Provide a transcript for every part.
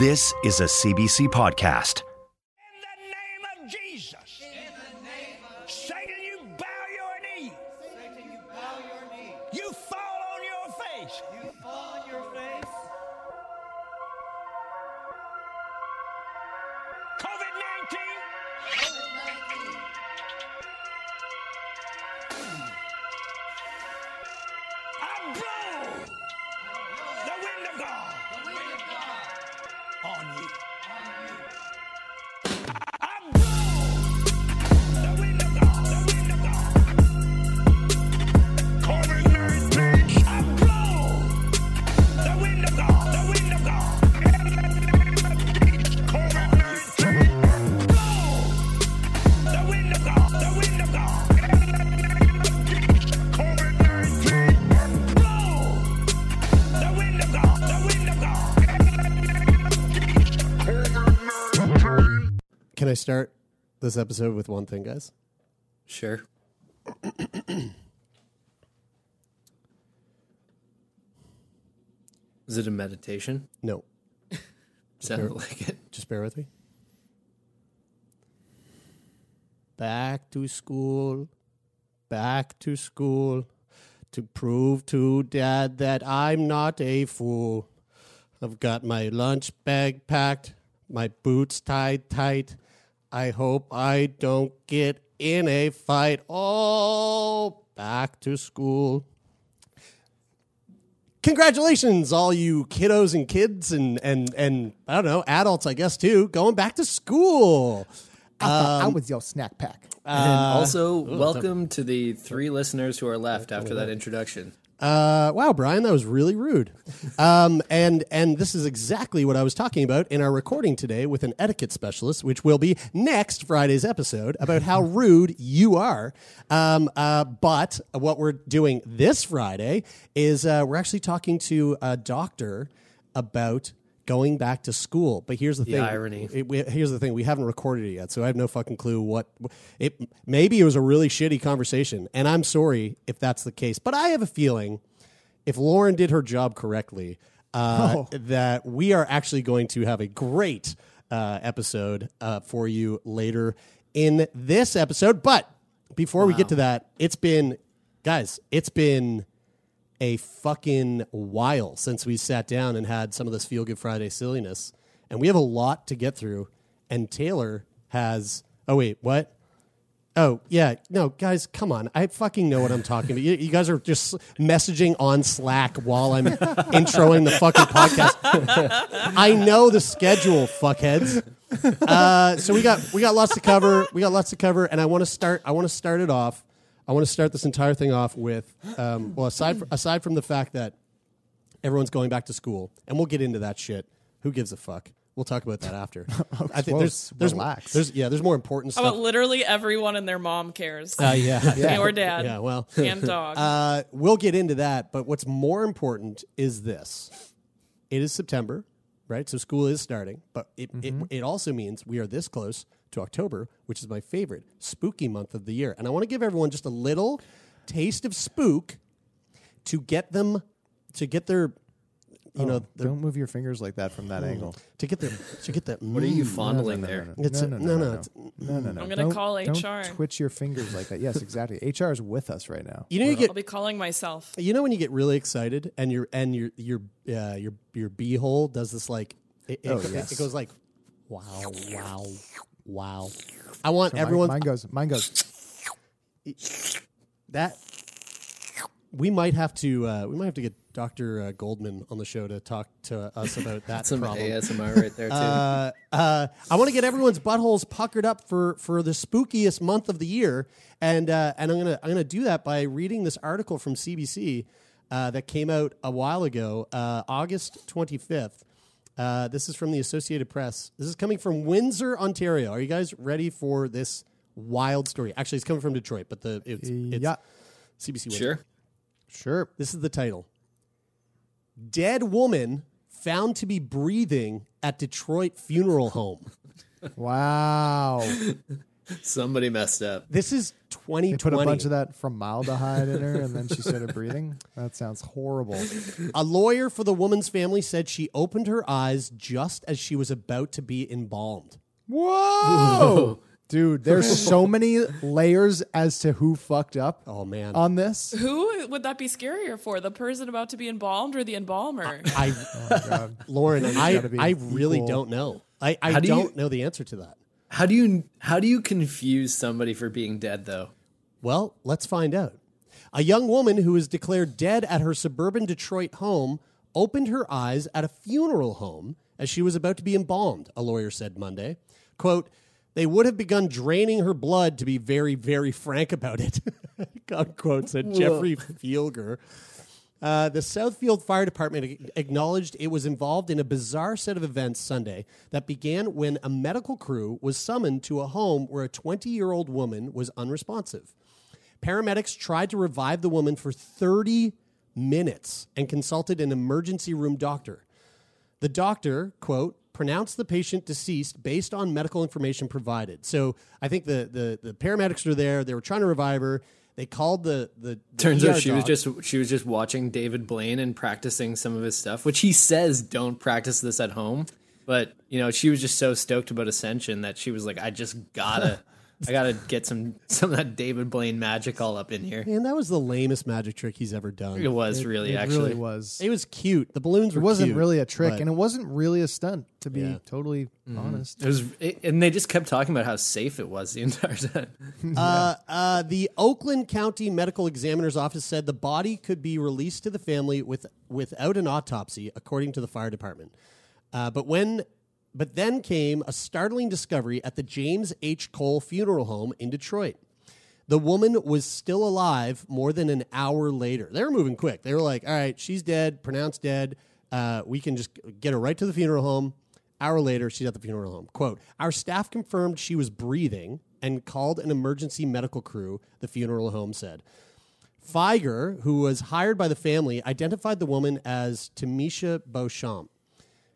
This is a CBC podcast. This episode with one thing, guys? Sure. Is it a meditation? No, Sounded like it. just bear with me. Back to school, back to school, to prove to dad that I'm not a fool. I've got my lunch bag packed, my boots tied tight. I hope I don't get in a fight. Oh, back to school. Congratulations, all you kiddos and kids and and and I don't know, adults, I guess too, going back to school. I thought I um, was your snack pack. and uh, also, welcome to the three listeners who are left after that introduction. Uh, wow, Brian, that was really rude. Um, and and this is exactly what I was talking about in our recording today with an etiquette specialist, which will be next Friday's episode about how rude you are. Um, uh, but what we're doing this Friday is uh, we're actually talking to a doctor about going back to school. But here's the, The thing: irony. it- we- here's the thing: we haven't recorded it yet, so I have no fucking clue what it. Maybe it was a really shitty conversation, and I'm sorry if that's the case. But I have a feeling if Lauren did her job correctly, uh, Oh. that we are actually going to have a great uh, episode uh, for you later in this episode. But before we get to that, it's been, guys, it's been a fucking while since we sat down and had some of this Feel Good Friday silliness. And we have a lot to get through. And Taylor has. Oh, wait, what? Oh, yeah. No, guys, come on. I fucking know what I'm talking about. You, you guys are just messaging on Slack while I'm introing the fucking podcast. I know the schedule, fuckheads. Uh, so we got we got lots to cover. We got lots to cover, and I want to start. I want to start it off. I want to start this entire thing off with, um, well, aside fr- aside from the fact that everyone's going back to school, and we'll get into that shit. Who gives a fuck? We'll talk about that after. I think there's there's relax. there's yeah there's more important How stuff. about literally everyone and their mom cares? Uh, yeah, Me or dad. yeah. Well, and dog. uh, we'll get into that. But what's more important is this: it is September, right? So school is starting, but it Mm-hmm. it, it also means we are this close to October, which is my favorite spooky month of the year. And I want to give everyone just a little taste of spook to get them to get their you know their, Don't move your fingers like that from that angle. to get their to get their What are you fondling no, there? No, no, a- no, no, no, no, no, no, no, no. I'm gonna Don't- call don't HR. Twitch your fingers like that. Yes, exactly. HR is with us right now. you know you get I'll be calling myself. You know when you get really excited and your and your your uh, your your beehole does this like it, it, Oh, it- yes. it goes like wow wow wow. I want Mine- everyone Mine, goes. Mine goes. that we might have to uh, we might have to get Dr. Uh, Goldman on the show to talk to us about that Some problem. ASMR right there too. Uh, uh, I want to get everyone's buttholes puckered up for for the spookiest month of the year, and uh, and I'm gonna I'm gonna do that by reading this article from CBC uh, that came out a while ago, uh, August 25th, Uh, this is from the Associated Press. This is coming from Windsor, Ontario. Are you guys ready for this wild story? Actually, it's coming from Detroit, but the it's, it's yeah, CBC Windsor. Sure. sure. This is the title. Dead woman found to be breathing at Detroit funeral home. Wow. Somebody messed up. This is They put a bunch of that formaldehyde in her, and then she started breathing. That sounds horrible. A lawyer for the woman's family said she opened her eyes just as she was about to be embalmed. Whoa, dude! There's so many layers as to who fucked up Oh man. on this. Who would that be scarier for? The person about to be embalmed or the embalmer? I God. Lauren, I gotta be I really equal. don't know. I, I How do don't know the answer to that. How do you how do you confuse somebody for being dead though? Well, let's find out. A young woman who was declared dead at her suburban Detroit home opened her eyes at a funeral home as she was about to be embalmed, a lawyer said Monday. Quote, they would have begun draining her blood to be very, very frank about it, unquote, said Geoffrey Fieger. Uh, the Southfield Fire Department acknowledged it was involved in a bizarre set of events Sunday that began when a medical crew was summoned to a home where a 20 year old woman was unresponsive. Paramedics tried to revive the woman for 30 minutes and consulted an emergency room doctor. The doctor, quote, pronounced the patient deceased based on medical information provided. So I think the, the, the paramedics were there. They were trying to revive her. They called the the, the Turns out she was just she was just watching David Blaine and practicing some of his stuff, which he says don't practice this at home. But you know, she was just so stoked about Ascension that she was like, I just gotta I gotta get some some of that David Blaine magic all up in here. Man, that was the lamest magic trick he's ever done. It done. was really it actually really was. It was cute. The balloons It were wasn't cute, really a trick, but- and it wasn't really a stunt. To be Yeah. totally honest, It was, it, and they just kept talking about how safe it was the entire time. Uh, uh, the Oakland County Medical Examiner's Office said the body could be released to the family with without an autopsy, according to the fire department. Uh, but when, but then came a startling discovery at the James H. Cole Funeral Home in Detroit. The woman was still alive more than an hour later. They were moving quick. They were like, "All right, she's dead, pronounced dead. Uh, we can just get her right to the funeral home." Hour later, she's at the funeral home. Quote, Our staff confirmed she was breathing and called an emergency medical crew, the funeral home said. Fieger, who was hired by the family, identified the woman as Tamisha Beauchamp.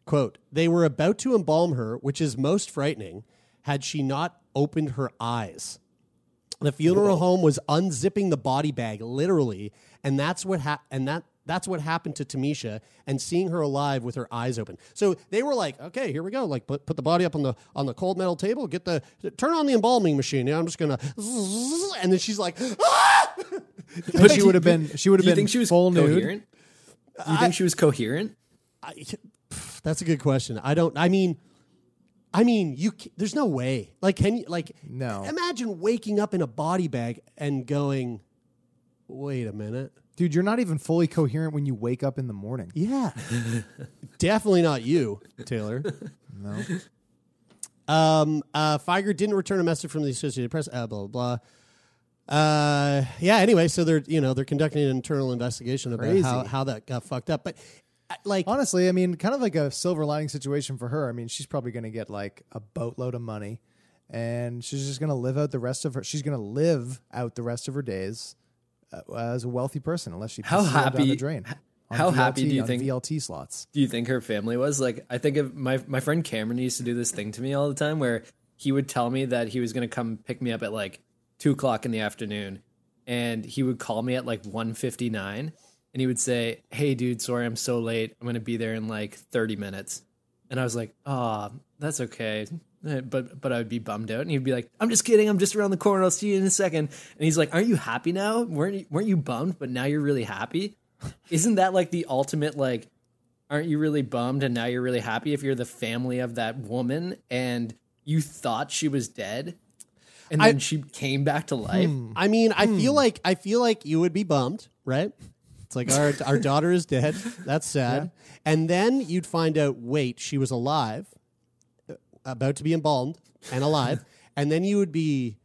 Quote, They were about to embalm her, which is most frightening, had she not opened her eyes. The funeral home was unzipping the body bag literally, and that's what ha- and that that's what happened to Tamisha and seeing her alive with her eyes open. So they were like, "Okay, here we go. Like put, put the body up on the on the cold metal table, get the turn on the embalming machine. Yeah, I'm just going to and then she's like, "Ah!" but she would have been. She would have been think she was full nude. coherent? Do you think she was coherent? I, that's a good question. I don't I mean I mean, you there's no way. Like can you like No. Imagine waking up in a body bag and going, "Wait a minute." Dude, you're not even fully coherent when you wake up in the morning. Yeah. Definitely not you, Taylor. No. Um, uh, Fieger didn't return a message from the Associated Press. Uh, blah blah blah. Uh, yeah. Anyway, so they're you know they're conducting an internal investigation about Crazy. how how that got fucked up. But like, Honestly, I mean, kind of like a silver lining situation for her. I mean, she's probably going to get like a boatload of money, and she's just going to live out the rest of her. She's going to live out the rest of her days uh, as a wealthy person, unless she How all down happy- the drain. how happy do you think- VLT slots? do you think her family was like i think of my my friend cameron used to do this thing to me all the time where he would tell me that he was going to come pick me up at like 2 o'clock in the afternoon and he would call me at like 1.59 and he would say hey dude sorry i'm so late. I'm going to be there in like 30 minutes. And i was like oh that's okay. But but i would be bummed out and he'd be like i'm just kidding. I'm just around the corner. I'll see you in a second. And he's like aren't you happy now? Weren't you, weren't you bummed but now you're really happy? Isn't that like the ultimate like aren't you really bummed and now you're really happy if you're the family of that woman and you thought she was dead and then she came back to life? Hmm. I mean, I feel hmm. like I feel like you would be bummed, right? It's like our our daughter is dead. That's sad. And then you'd find out, wait, she was alive, uh, about to be embalmed and alive, and then you would be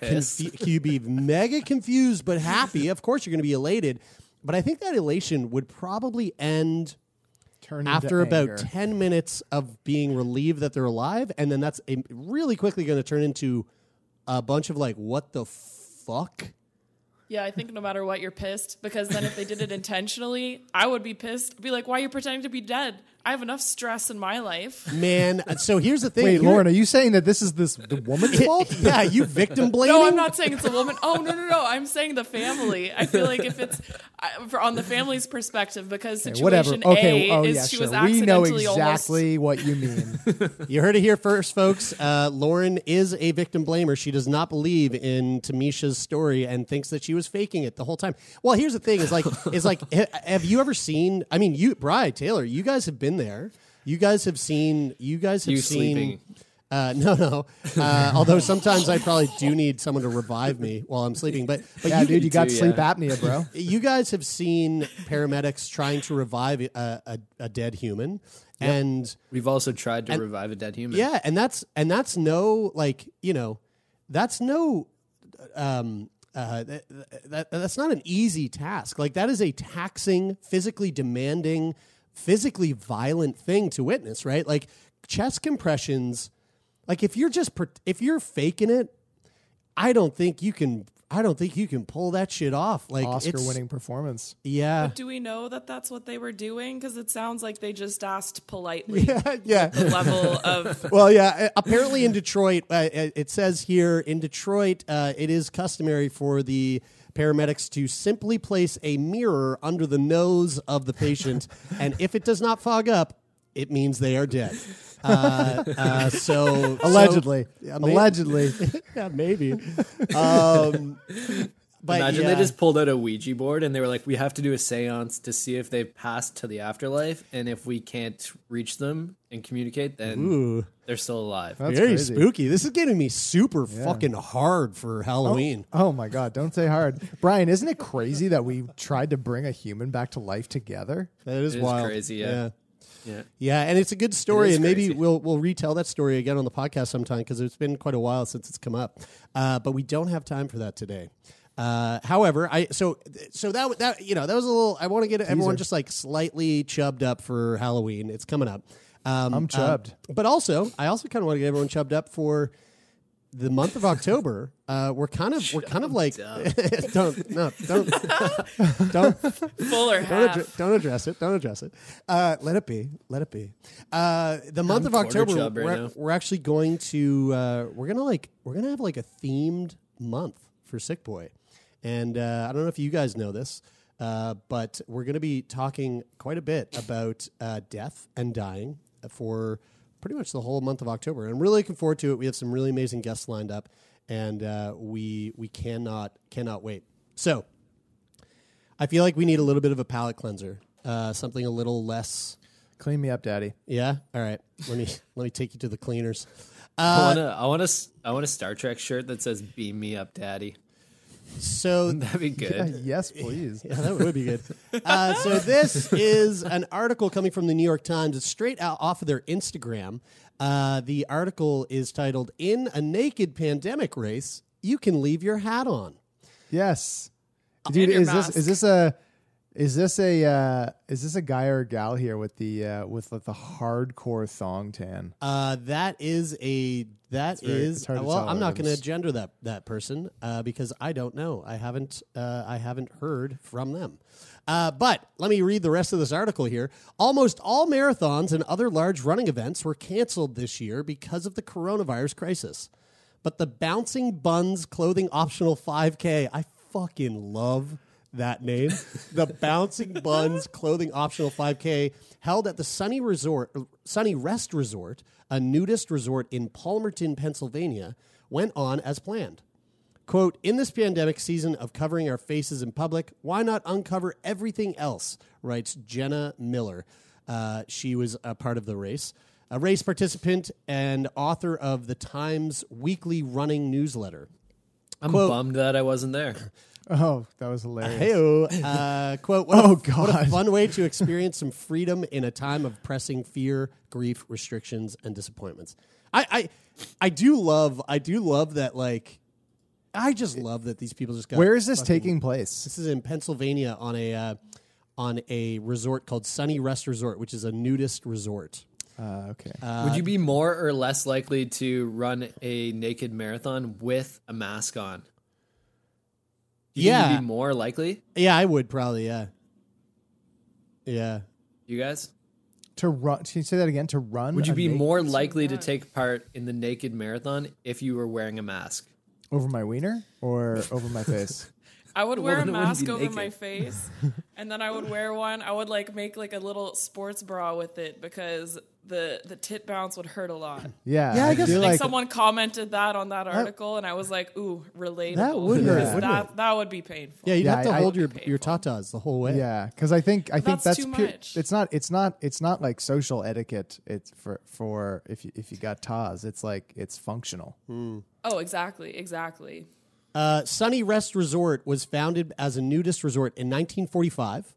confu- you'd be mega confused but happy. Of course, you're going to be elated, but I think that elation would probably end Turn after about anger. 10 minutes of being relieved that they're alive. And then that's a, really quickly going to turn into a bunch of like, what the fuck? Yeah, I think no matter what, you're pissed because then if they did it intentionally, I would be pissed. I'd Be like, why are you pretending to be dead? I have enough stress in my life. Man, so here's the thing. Wait, Here- Lauren, are you saying that this is this the woman's fault? yeah, you victim blaming. No, I'm not saying it's a woman. Oh no, no, no! I'm saying the family. I feel like if it's I- for on the family's perspective, because situation Whatever. A Oh is yeah, she sure. was We accidentally know exactly what you mean. You heard it here first, folks. Uh, Lauren is a victim blamer. She does not believe in Tamisha's story and thinks that she was faking it the whole time. Well, here's the thing: is like, is like, ha- have you ever seen? I mean, you, Bri Taylor, you guys have been there. You guys have seen. You guys have You seen. sleeping. Uh, no, no. Uh, although sometimes I probably do need someone to revive me while I'm sleeping. But, but yeah, you, dude, you got too, sleep yeah. apnea, bro. you guys have seen paramedics trying to revive a, a, a dead human, and We've also tried to revive a dead human. yeah, and that's and that's no like you know, that's no, um, uh, that, that that's not an easy task. Like that is a taxing, physically demanding, physically violent thing to witness. Right, like chest compressions. Like if you're just per- if you're faking it, I don't think you can. I don't think you can pull that shit off. Like Oscar-winning performance. Yeah, Do we know that that's what they were doing? Because it sounds like they just asked politely yeah, yeah. the level of. well, yeah. Apparently, in Detroit, uh, it it says here in Detroit, uh, it is customary for the paramedics to simply place a mirror under the nose of the patient, and if it does not fog up, it means they are dead. Uh, uh, so Allegedly. so- yeah, may- Allegedly. yeah, maybe. Um, but Imagine yeah. they just pulled out a Ouija board and they were like, "We have to do a séance to see if they've passed to the afterlife, and if we can't reach them and communicate, then Ooh. they're still alive." That's very crazy. spooky. This is getting me super fucking hard for Halloween. Oh my god, don't say hard. Brian, isn't it crazy that we tried to bring a human back to life together? That is It is wild. crazy, yeah. Yeah. Yeah, and it's a good story, and maybe crazy. we'll we'll retell that story again on the podcast sometime because it's been quite a while since it's come up. Uh, but we don't have time for that today. Uh, however, I so so that that you know that was a little. I want to get everyone just like slightly chubbed up for Halloween. It's coming up. Um, I'm uh, chubbed. but also, I also kind of want to get everyone chubbed up for the month of October. Uh, we're kind of we're kind of like don't no don't don't Full or don't, half. addre- don't address it. Don't address it. Uh, let it be. Let it be. Uh, the month of October, we're, now. we're actually going to uh, we're gonna like we're gonna have like a themed month for Sick Boy, and uh, I don't know if you guys know this, uh, but we're gonna be talking quite a bit about uh, death and dying for pretty much the whole month of October. And I'm really looking forward to it. We have some really amazing guests lined up, and uh, we we cannot cannot wait. So. I feel like we need a little bit of a palate cleanser, uh, something a little less. Clean me up, daddy. Yeah. All right. Let me let me take you to the cleaners. I Uh, want a, I want a, s- I want a Star Trek shirt that says "Beam me up, Daddy." So That'd be Uh, good. yes, please. yeah, that would be good. Uh, so this is an article coming from the New York Times. It's straight out off of their Instagram. Uh, the article is titled "In a Naked Pandemic Race, You Can Leave Your Hat On." Yes. Dude, your is this is this a is this a uh, is this a guy or a gal here with the uh, with like the hardcore thong tan? Uh, that is a that very- is well. I'm not going to gender that that person uh, because I don't know. I haven't uh, I haven't heard from them. Uh, but let me read the rest of this article here. Almost all marathons and other large running events were canceled this year because of the coronavirus crisis. But the Bouncing Buns Clothing Optional 5K, I fucking love that name. the Bouncing Buns Clothing Optional 5K held at the Sunny Resort, Sunny Rest Resort, a nudist resort in Palmerton, Pennsylvania, went on as planned. Quote, in this pandemic season of covering our faces in public, why not uncover everything else? writes Jen A. Miller. Uh, she was a part of the race, a race participant and author of the Times weekly running newsletter. I'm Quote- bummed that I wasn't there. Oh, that was hilarious. Hey, uh, quote, what, Oh, a, what a God. fun way to experience some freedom in a time of pressing fear, grief, restrictions, and disappointments. I, I, I do love, I do love that, like, I just love that these people just got. Where is this fucking- taking place? This is in Pennsylvania on a uh, on a resort called Sunny Rest Resort, which is a nudist resort. Uh, okay. Would you be more or less likely to run a naked marathon with a mask on? Do you think Yeah. you'd be more likely. Yeah, I would probably. Yeah, yeah. You guys, to run. Can you say that again? To run? would you be naked- more likely to take part in the naked marathon if you were wearing a mask? over my wiener or over my face? I would wear a then it wouldn't mask over naked. my face, and then I would wear one. I would like make like a little sports bra with it because the the tit bounce would hurt a lot. Yeah, Yeah, I I, guess- feel Like like someone commented that on that article, and I was like, "Ooh, relatable." That would hurt, because wouldn't That that would be painful. Yeah, you'd Yeah, have to I- hold I- your your tatas the whole way. Yeah, because I think I think That's that's, too pure, much. It's not. It's not. It's not like social etiquette. It's for for if you if you got Taz, it's like it's functional. Oh, exactly, exactly. Uh, Sunny Rest Resort was founded as a nudist resort in 1945.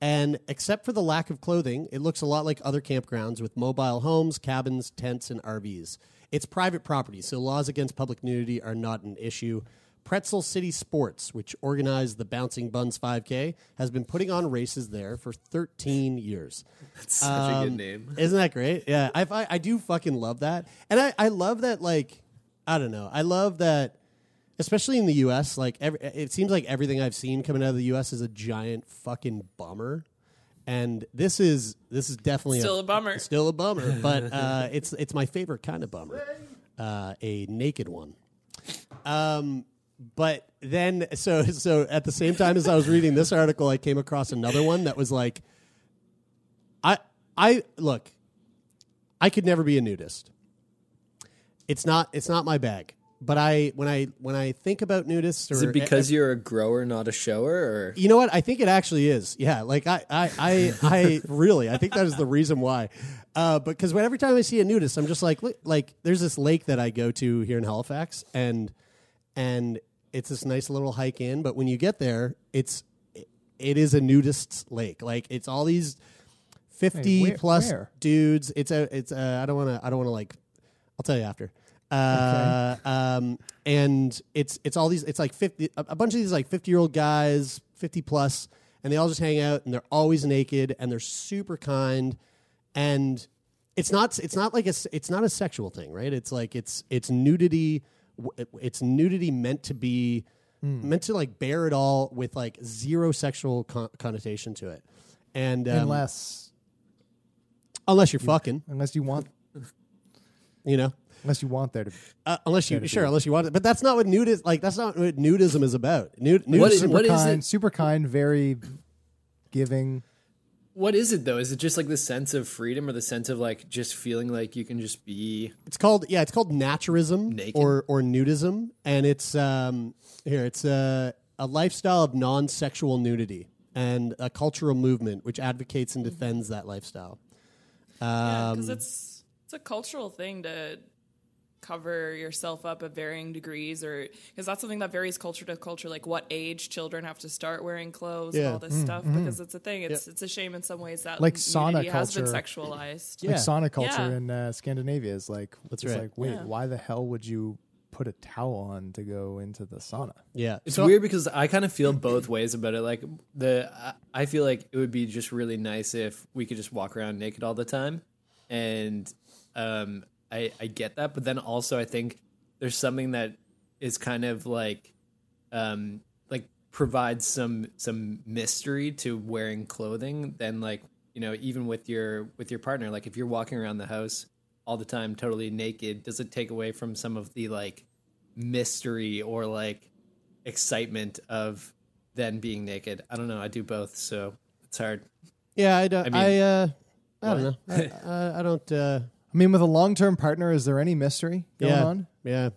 And except for the lack of clothing, it looks a lot like other campgrounds with mobile homes, cabins, tents, and RVs. It's private property, so laws against public nudity are not an issue. Pretzel City Sports, which organized the Bouncing Buns 5K, has been putting on races there for 13 years. That's such a Um, good name. Isn't that great? Yeah, I, I I do fucking love that, and I I love that like I don't know, I love that, especially in the U.S. Like every, it seems like everything I've seen coming out of the U.S. is a giant fucking bummer, and this is this is definitely Still a bummer. still a bummer, but uh, it's it's my favorite kind of bummer, uh, a naked one. Um, but then so so at the same time as I was reading this article, I came across another one that was like, I I look, I could never be a nudist. It's not it's not my bag. But I when I when I think about nudists, or Is it because you're a grower, not a shower, or you know what? I think it actually is. Yeah, like I, I, I, I really, I think that is the reason why. Uh, because when every time I see a nudist, I'm just like, like there's this lake that I go to here in Halifax, and and it's this nice little hike in. But when you get there, it's it is a nudist's lake. Like it's all these fifty Hey, where- plus where? dudes. It's a, it's a, I don't want to, I don't want to like. I'll tell you after. Uh, um, and it's it's all these. It's like fifty. A, a bunch of these like fifty year old guys, fifty plus, and they all just hang out, and they're always naked, and they're super kind, and it's not it's not like a it's not a sexual thing, right? It's like it's it's nudity. It's nudity meant to be meant to like bear it all with like zero sexual con- connotation to it, and um, unless unless you're fucking, unless you want you know. Unless you want there to. Uh, unless you sure, be. unless you want it, but that's not what nude is. Like that's not what nudism is about. Nude, nude What is- Super what is kind, it? super kind, very giving. what is it though? Is it just like the sense of freedom, or the sense of like just feeling like you can just be? It's called yeah, it's called naturism Naked. or or nudism, and it's um here it's a a lifestyle of non-sexual nudity and a cultural movement which advocates and defends that lifestyle. Yeah, Um, because it's it's a cultural thing to cover yourself up at varying degrees, or because that's something that varies culture to culture. Like what age children have to start wearing clothes Yeah. and all this Mm, stuff. Because it's a thing. It's it's a shame in some ways that Like sauna nudity has been culture. sexualized. Yeah. Like sauna culture Yeah. in uh, Scandinavia is like That's it's right. like wait, Yeah. why the hell would you put a towel on to go into the sauna? Yeah, It's So- weird because I kind of feel both ways about it. Like the, I- I feel like it would be just really nice if we could just walk around naked all the time, and um, I I get that, but then also I think there's something that is kind of like, um, like provides some some mystery to wearing clothing. Then like you know even with your with your partner, like if you're walking around the house all the time totally naked, does it take away from some of the like mystery or like excitement of then being naked. I don't know. I do both, so it's hard. yeah, I don't. I, mean- uh, I don't know. I, I, I don't. Uh, I mean, with a long term partner, is there any mystery going yeah, on? yeah.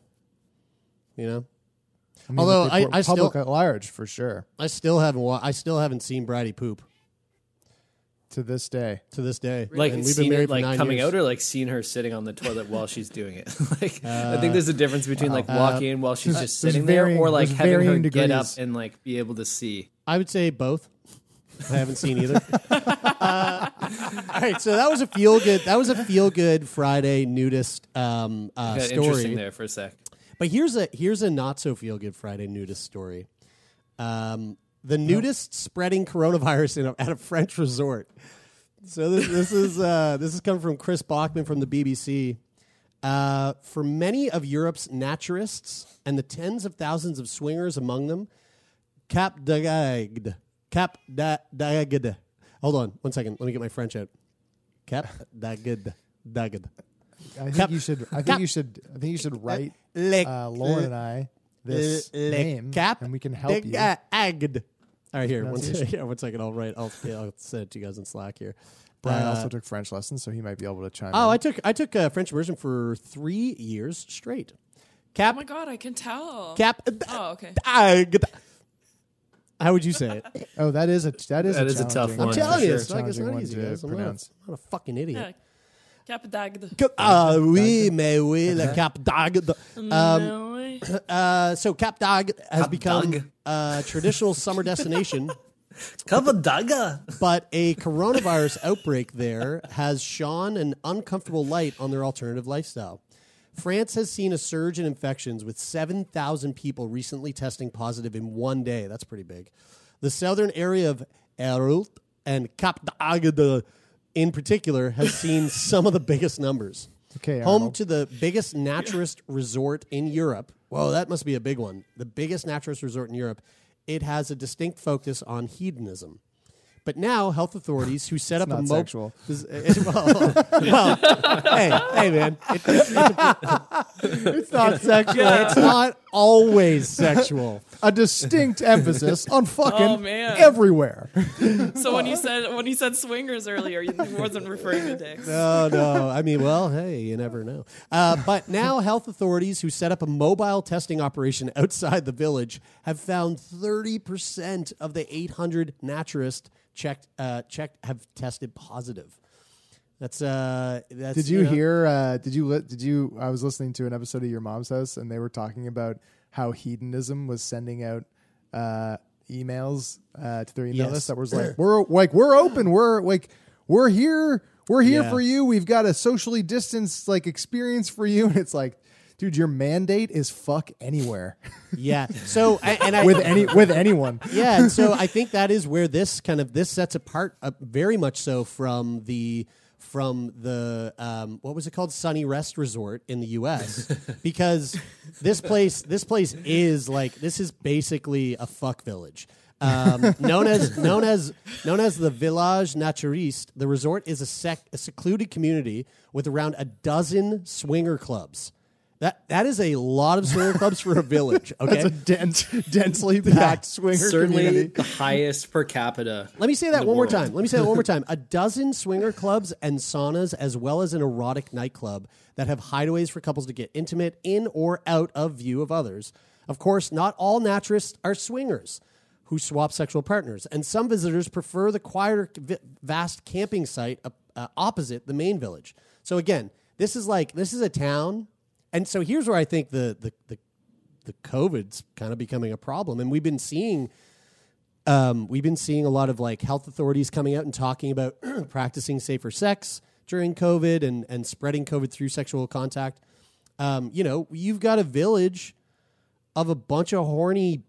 You know, I mean, Although with the I- pu- I still- at large for sure I still haven't. Wa- I still haven't seen Bridie poop to this day. to this day. Like and seeing it, for like nine coming years. out, or like seeing her sitting on the toilet while she's doing it. like I think uh, there's a difference between like uh, walking in while she's uh, just there's sitting there, or like having her varying get up and like be able to see. I would say both. I haven't seen either. uh, all right, so that was a feel good. That was a feel good Friday nudist um, uh, Got interesting story. there for a sec. But here's a here's a not so feel good Friday nudist story. Um, the nudist spreading coronavirus in a, at a French resort. So this, this is uh, this is coming from Chris Bockman from the BBC. Uh, for many of Europe's naturists and the tens of thousands of swingers among them, Cap de d'Agde. Cap d'Agde. Hold on one second. Let me get my French out. Cap d'Agde. D'Agde. I think Cap- you should. I Cap- think you should. I think you should write Le- uh, Lauren and I this Le name, Cap and we can help you. d'Agde. All right, here. One Pronunciation. second. Yeah, one second. I'll write. I'll, yeah, I'll send it to you guys in Slack here. Brian Uh, also took French lessons, so he might be able to chime. Oh, in. I took I took uh, French immersion for three years straight. Cap Oh my god, I can tell. cap. Oh, okay. d'Agde. How would you say it? Oh, that is a that is That a, is a tough challenging one. I'm telling you, sure. it's like it's not easy, to guys. I'm not, a, pronounce. I'm not a fucking idiot. Yeah. Cap d'Agde. Cap- Ah oui, mais oui, le Cap d'Agde. Um, No way. uh, so Cap d'Agde has Cap become d'Agde. a traditional summer destination, Cavadaga. but a coronavirus outbreak there has shone an uncomfortable light on their alternative lifestyle. France has seen a surge in infections with 7,000 people recently testing positive in one day. That's pretty big. The southern area of Hérault and Cap d'Agde in particular has seen some of the biggest numbers. Okay, Home Arnold. to the biggest naturist resort in Europe. Well, that must be a big one. The biggest naturist resort in Europe. It has a distinct focus on hedonism. But now, health authorities who set up not a mo- sexual. This- it- well, well, hey, hey, man, it, it's, it's not sexual. It's not always sexual. A distinct emphasis on fucking Oh, man. everywhere. So when you said when you said swingers earlier, you wasn't referring to dicks. No, no. I mean, well, hey, you never know. Uh, but now, health authorities who set up a mobile testing operation outside the village have found 30% of the 800 naturists checked, uh, checked have tested positive. That's uh, that's. Did you know- hear? Uh, did you? Li- did you? I was listening to an episode of Your Mom's House, and they were talking about how hedonism was sending out uh, emails uh, to their email Yes. list that was like, "We're like we're open. We're like we're here. We're here Yeah. for you. We've got a socially distanced like experience for you." And it's like, dude, your mandate is fuck anywhere Yeah. So, I- and I, with any with anyone. yeah, and so I think that is where this kind of this sets apart uh, very much so from the from the um, what was it called Sunny Rest Resort in the U.S. because this place this place is like this is basically a fuck village. Um, known as known as known as the Village Naturiste, the resort is a, sec, a secluded community with around a dozen swinger clubs. That that is a lot of swinger clubs for a village. Okay, It's a dense, densely packed swinger Certainly community. the highest per capita. Let me say that the one more time. Let me say that one more time. A dozen swinger clubs and saunas, as well as an erotic nightclub that have hideaways for couples to get intimate in or out of view of others. Of course, not all naturists are swingers who swap sexual partners, and some visitors prefer the quieter, vast camping site uh, uh, opposite the main village. So again, this is like this is a town, and so here's where I think the the the, the COVID's kind of becoming a problem, and we've been seeing um, we've been seeing a lot of like health authorities coming out and talking about practicing safer sex during COVID and, and spreading COVID through sexual contact. Um, you know, you've got a village of a bunch of horny.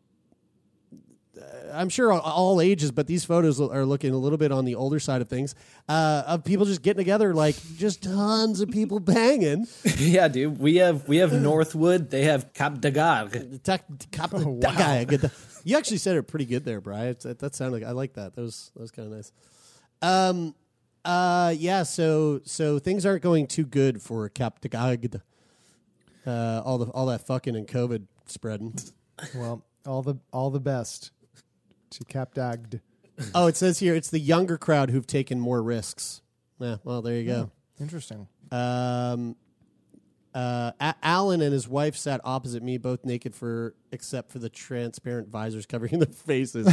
Uh, I'm sure all, all ages, but these photos are looking a little bit on the older side of things. Uh, of people just getting together, like just tons of people banging. yeah, dude. We have we have Northwood. They have Cap d'Agde. Tuck- cap- guy, good. You actually said it pretty good there, Brian. That, that sounded. I like that. That was that was kind of nice. Um. Uh. Yeah. So so things aren't going too good for Cap de Gagd. Uh. All the all that fucking and COVID spreading. Well, all the all the best to Cap Dagd. oh, it says here it's the younger crowd who've taken more risks. Yeah. Well, there you go. Interesting. Um, uh, A- Alan and his wife sat opposite me, both naked for except for the transparent visors covering their faces.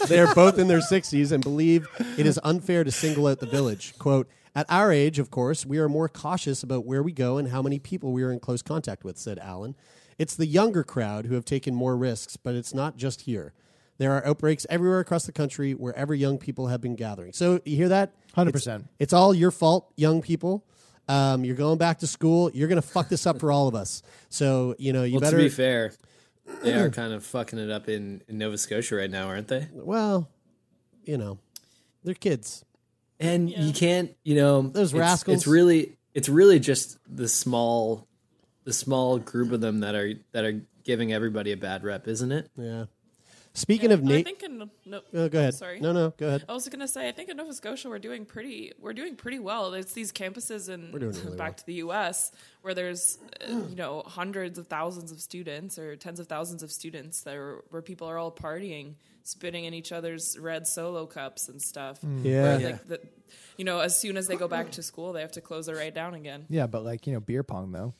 they are both in their sixties and believe it is unfair to single out the village. "Quote: At our age, of course, we are more cautious about where we go and how many people we are in close contact with," said Alan. It's the younger crowd who have taken more risks, but it's not just here. There are outbreaks everywhere across the country wherever young people have been gathering. So you hear that? 100%. It's- It's all your fault, young people. Um, you're going back to school. You're going to fuck this up for all of us. So you know you Well, better. to be fair, they are kind of fucking it up in, in Nova Scotia right now, aren't they? Well, you know, they're kids. And you can't, you know, Those it's- rascals. It's really, it's really just the small, the small group of them that are that are giving everybody a bad rep, isn't it? Yeah. Speaking of I Nate, think in no, oh, go ahead. Sorry. No, no, go ahead. I was gonna say, I think in Nova Scotia we're doing pretty, we're doing pretty well. It's these campuses in doing really back well. to the U.S. where there's, uh, you know, hundreds of thousands of students or tens of thousands of students that are where people are all partying, spitting in each other's red solo cups and stuff. Yeah. Where, Yeah. like the, you know, as soon as they go back to school, they have to close it right down again. Yeah, but like you know, beer pong though.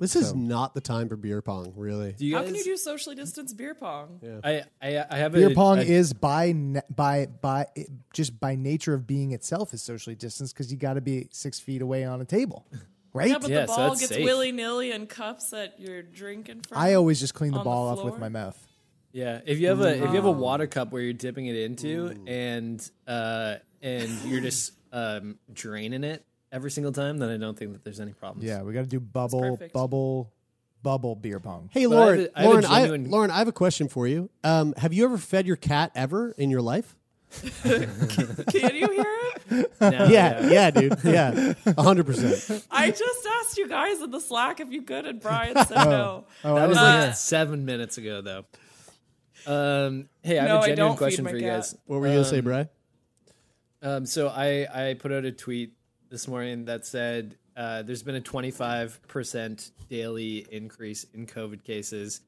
This is not the time for beer pong, really. Do you How guys? can you do socially distanced beer pong? I, I I have Beer a, pong a- is by ne- by by just by nature of being itself is socially distanced because you got to be six feet away on a table, right? Yeah, but Yeah, the so ball that's gets safe. willy nilly in cups that you're drinking from. I always just clean the on the ball off with floor? my mouth. Yeah, if you have a if you have a water cup where you're dipping it into and uh and you're just um draining it every single time, then I don't think that there's any problems. Yeah, we got to do bubble, perfect. bubble, bubble beer pong. Hey, But I have Lauren, a- I have a Lauren, I, genuine- Lauren, I have a question for you. Um, have you ever fed your cat ever in your life? Can you hear it? Now, Yeah, yeah, dude. Yeah, hundred percent. I just asked you guys in the Slack if you could, and Brian said no. Oh, That was Uh, like seven minutes ago, though. Um, hey, I have No, a I genuine don't feed question my for you cat. guys. What were you gonna say, Um, Bry? Um, so I I put out a tweet this morning that said uh, there's been a 25 percent daily increase in COVID cases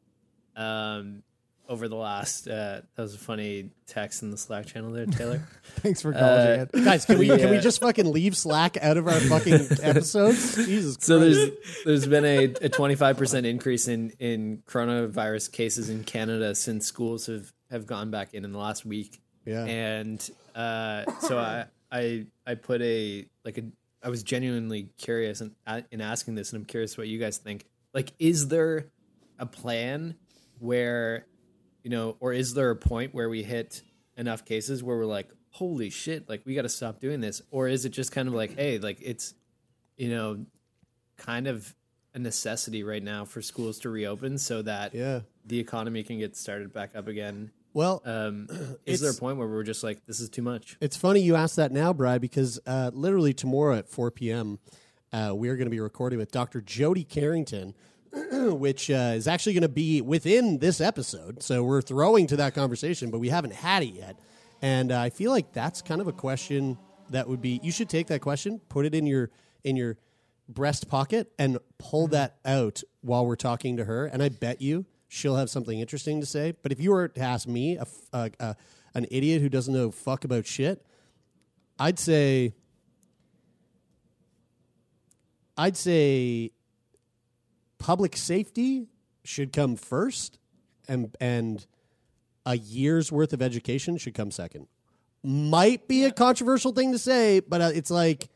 um, over the last. Uh, that was a funny text in the Slack channel there, Taylor. Thanks for acknowledging Uh, it. Guys, can we can we just fucking leave Slack out of our fucking episodes? Jesus. so Christ. there's there's been a, a 25 percent increase in in coronavirus cases in Canada since schools have have gone back in in the last week. Yeah. And uh, so I I I put a like a I was genuinely curious in, uh, in asking this, and I'm curious what you guys think. Like, is there a plan where you know, or is there a point where we hit enough cases where we're like, holy shit, like we got to stop doing this, or is it just kind of like, hey, like it's you know, kind of a necessity right now for schools to reopen so that yeah. the economy can get started back up again. Well, Um, is there a point where we're just like, this is too much? It's funny you asked that now, Bry, because uh, literally tomorrow at 4 p.m., uh, we are going to be recording with Dr. Jody Carrington, which uh, is actually going to be within this episode. So we're throwing to that conversation, but we haven't had it yet. And uh, I feel like that's kind of a question that would be. You should take that question, put it in your in your breast pocket, and pull that out while we're talking to her. And I bet you she'll have something interesting to say. But if you were to ask me, a, a- a- an idiot who doesn't know fuck about shit, I'd say, I'd say, public safety should come first, and and a year's worth of education should come second. Might be a controversial thing to say, but uh, it's like,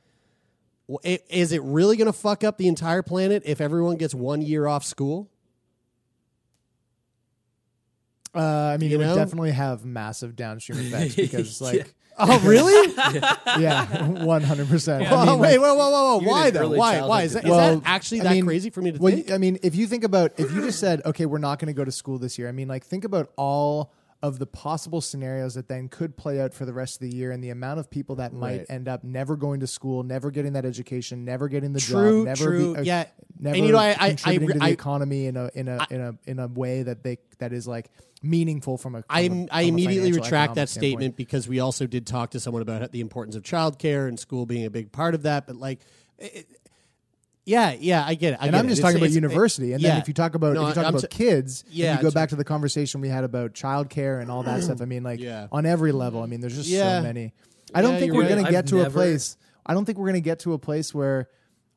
is it really going to fuck up the entire planet if everyone gets one year off school? Uh, I mean, You it would definitely have massive downstream effects because, like, Oh, really? yeah, one hundred percent. wait, whoa, whoa, whoa, whoa! Why though? Why? Why is that? Is Well, that actually I that mean, crazy for me to well, think? I mean, if you think about, if you just said, okay, we're not going to go to school this year. I mean, like, think about all of the possible scenarios that then could play out for the rest of the year, and the amount of people that might Right. end up never going to school, never getting that education, never getting the True, job, never true, be, uh, yeah. never And, you know, I- I- I contributing to the I- economy in a in a in a in a way that they that is like meaningful from a. From I from I immediately retract that standpoint. statement because we also did talk to someone about the importance of childcare and school being a big part of that. But like, it, yeah, yeah, I get it. I and get I'm it. just It's- talking about it's- university. And yeah. then if you talk about No, if you talk I'm about t- kids, Yeah, and you go back to the conversation we had about childcare and all that mm. stuff. I mean, like Yeah. on every level. I mean, there's just Yeah. so many. I don't Yeah, think we're right. going to I've get to a place. I don't think we're going to get to a place where.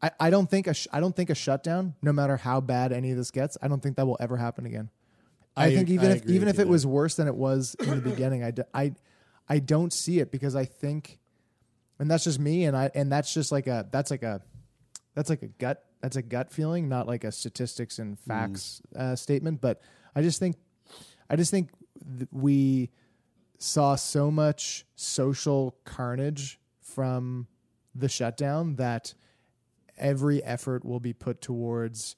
I, I don't think a sh- I don't think a shutdown, no matter how bad any of this gets, I don't think that will ever happen again. I, I- think even I if even if it there. was worse than it was in the beginning, I, d- I, I don't see it because I think, and that's just me, and I and that's just like a that's like a that's like a gut that's a gut feeling, not like a statistics and facts uh, statement. But I just think I just think th- we saw so much social carnage from the shutdown that every effort will be put towards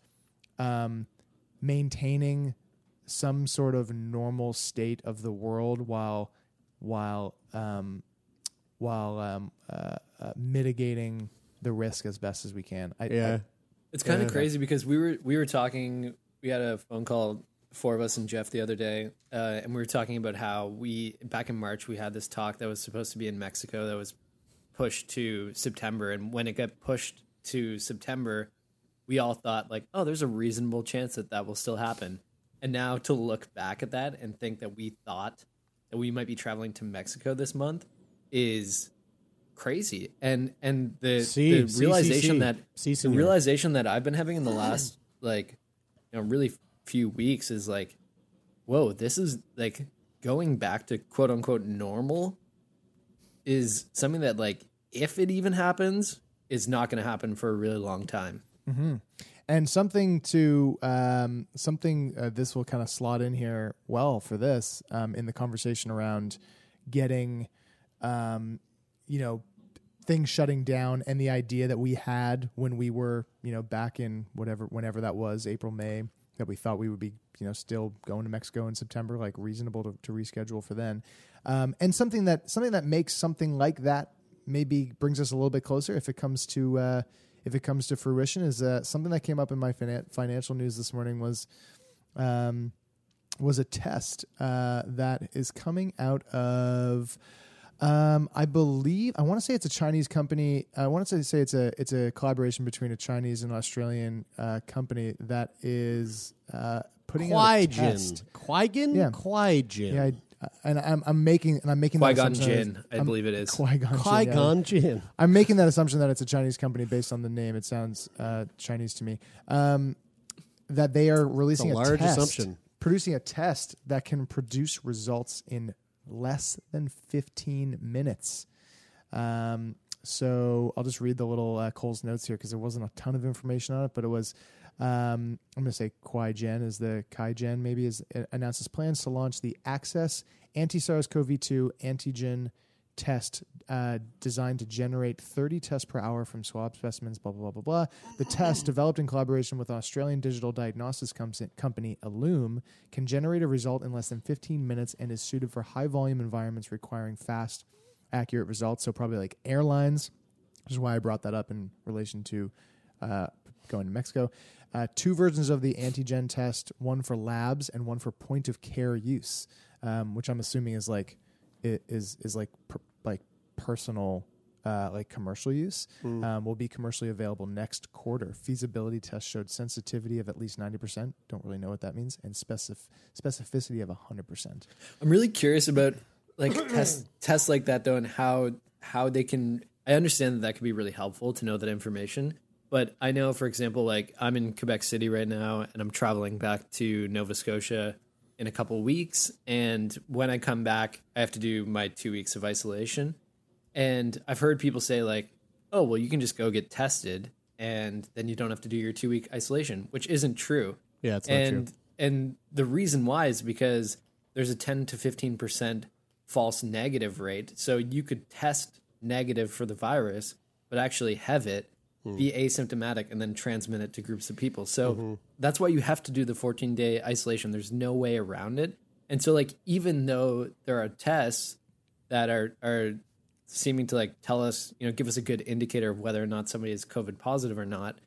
um, maintaining some sort of normal state of the world while while um, while um, uh, uh, mitigating the risk as best as we can. I, Yeah. I, It's kind of crazy because we were we were talking. We had a phone call, four of us and Jeff the other day, uh, and we were talking about how we back in March we had this talk that was supposed to be in Mexico that was pushed to September, and when it got pushed to September, we all thought like, oh, there's a reasonable chance that that will still happen. And now to look back at that and think that we thought that we might be traveling to Mexico this month is crazy. And and the, See, the see, realization see, that see, the realization that I've been having in the last like you know really few weeks is like, whoa, this is like going back to quote unquote normal is something that like if it even happens is not going to happen for a really long time. and something to um, something uh, this will kind of slot in here well for this um, in the conversation around getting um, you know things shutting down and the idea that we had when we were you know back in whatever whenever that was April May that we thought we would be you know still going to Mexico in September like reasonable to, to reschedule for then. Um, and something that something that makes something like that maybe brings us a little bit closer if it comes to uh, if it comes to fruition is uh, something that came up in my finan- financial news this morning was um, was a test uh, that is coming out of um, I believe I want to say it's a Chinese company. I want to say it's a it's a collaboration between a Chinese and Australian uh, company that is uh, putting a test. Qui-Gon? Yeah. Qui-Gon. Yeah, I, and I'm I'm making and I'm making that Qui-Gon assumption that Jinn, it's- I I'm- believe it is. Qui-Gon Jinn, yeah. Qui-Gon Jinn. I'm making that assumption that it's a Chinese company based on the name. It sounds uh, Chinese to me. Um, that they are releasing a large test, assumption. producing a test that can produce results in less than 15 minutes. Um, so I'll just read the little uh, Cole's notes here because there wasn't a ton of information on it, but it was. Um, I'm going to say Qui-Gen is the Kai-Gen maybe is uh, announces plans to launch the Access anti-SARS-CoV-2 antigen test uh, designed to generate 30 tests per hour from swab specimens, blah, blah, blah, blah, blah. The test, developed in collaboration with Australian digital diagnostics com- company Ellume, can generate a result in less than 15 minutes and is suited for high volume environments requiring fast, accurate results. So, probably like airlines, which is why I brought that up in relation to uh, going to Mexico. Uh, two versions of the antigen test, one for labs and one for point of care use, um, which I'm assuming is like is is like per, like personal uh, like commercial use um, will be commercially available next quarter. Feasibility test showed sensitivity of at least 90%. Don't really know what that means, and specif- specificity of 100%. I'm really curious about like tests tests like that though, and how how they can. I understand that that could be really helpful to know that information, but I know, for example, like I'm in Quebec City right now, and I'm traveling back to Nova Scotia in a couple weeks, and when I come back, I have to do my two weeks of isolation, and I've heard people say like, "Oh, well, you can just go get tested." And then you don't have to do your two week isolation, which isn't true Yeah, it's not true. and and the reason why is because there's a 10 to 15 percent false negative rate so you could test negative for the virus but actually have it Hmm. be asymptomatic and then transmit it to groups of people. So mm-hmm. that's why you have to do the 14 day isolation. There's no way around it. And so like even though there are tests that are are seeming to like tell us you know give us a good indicator of whether or not somebody is covid positive or not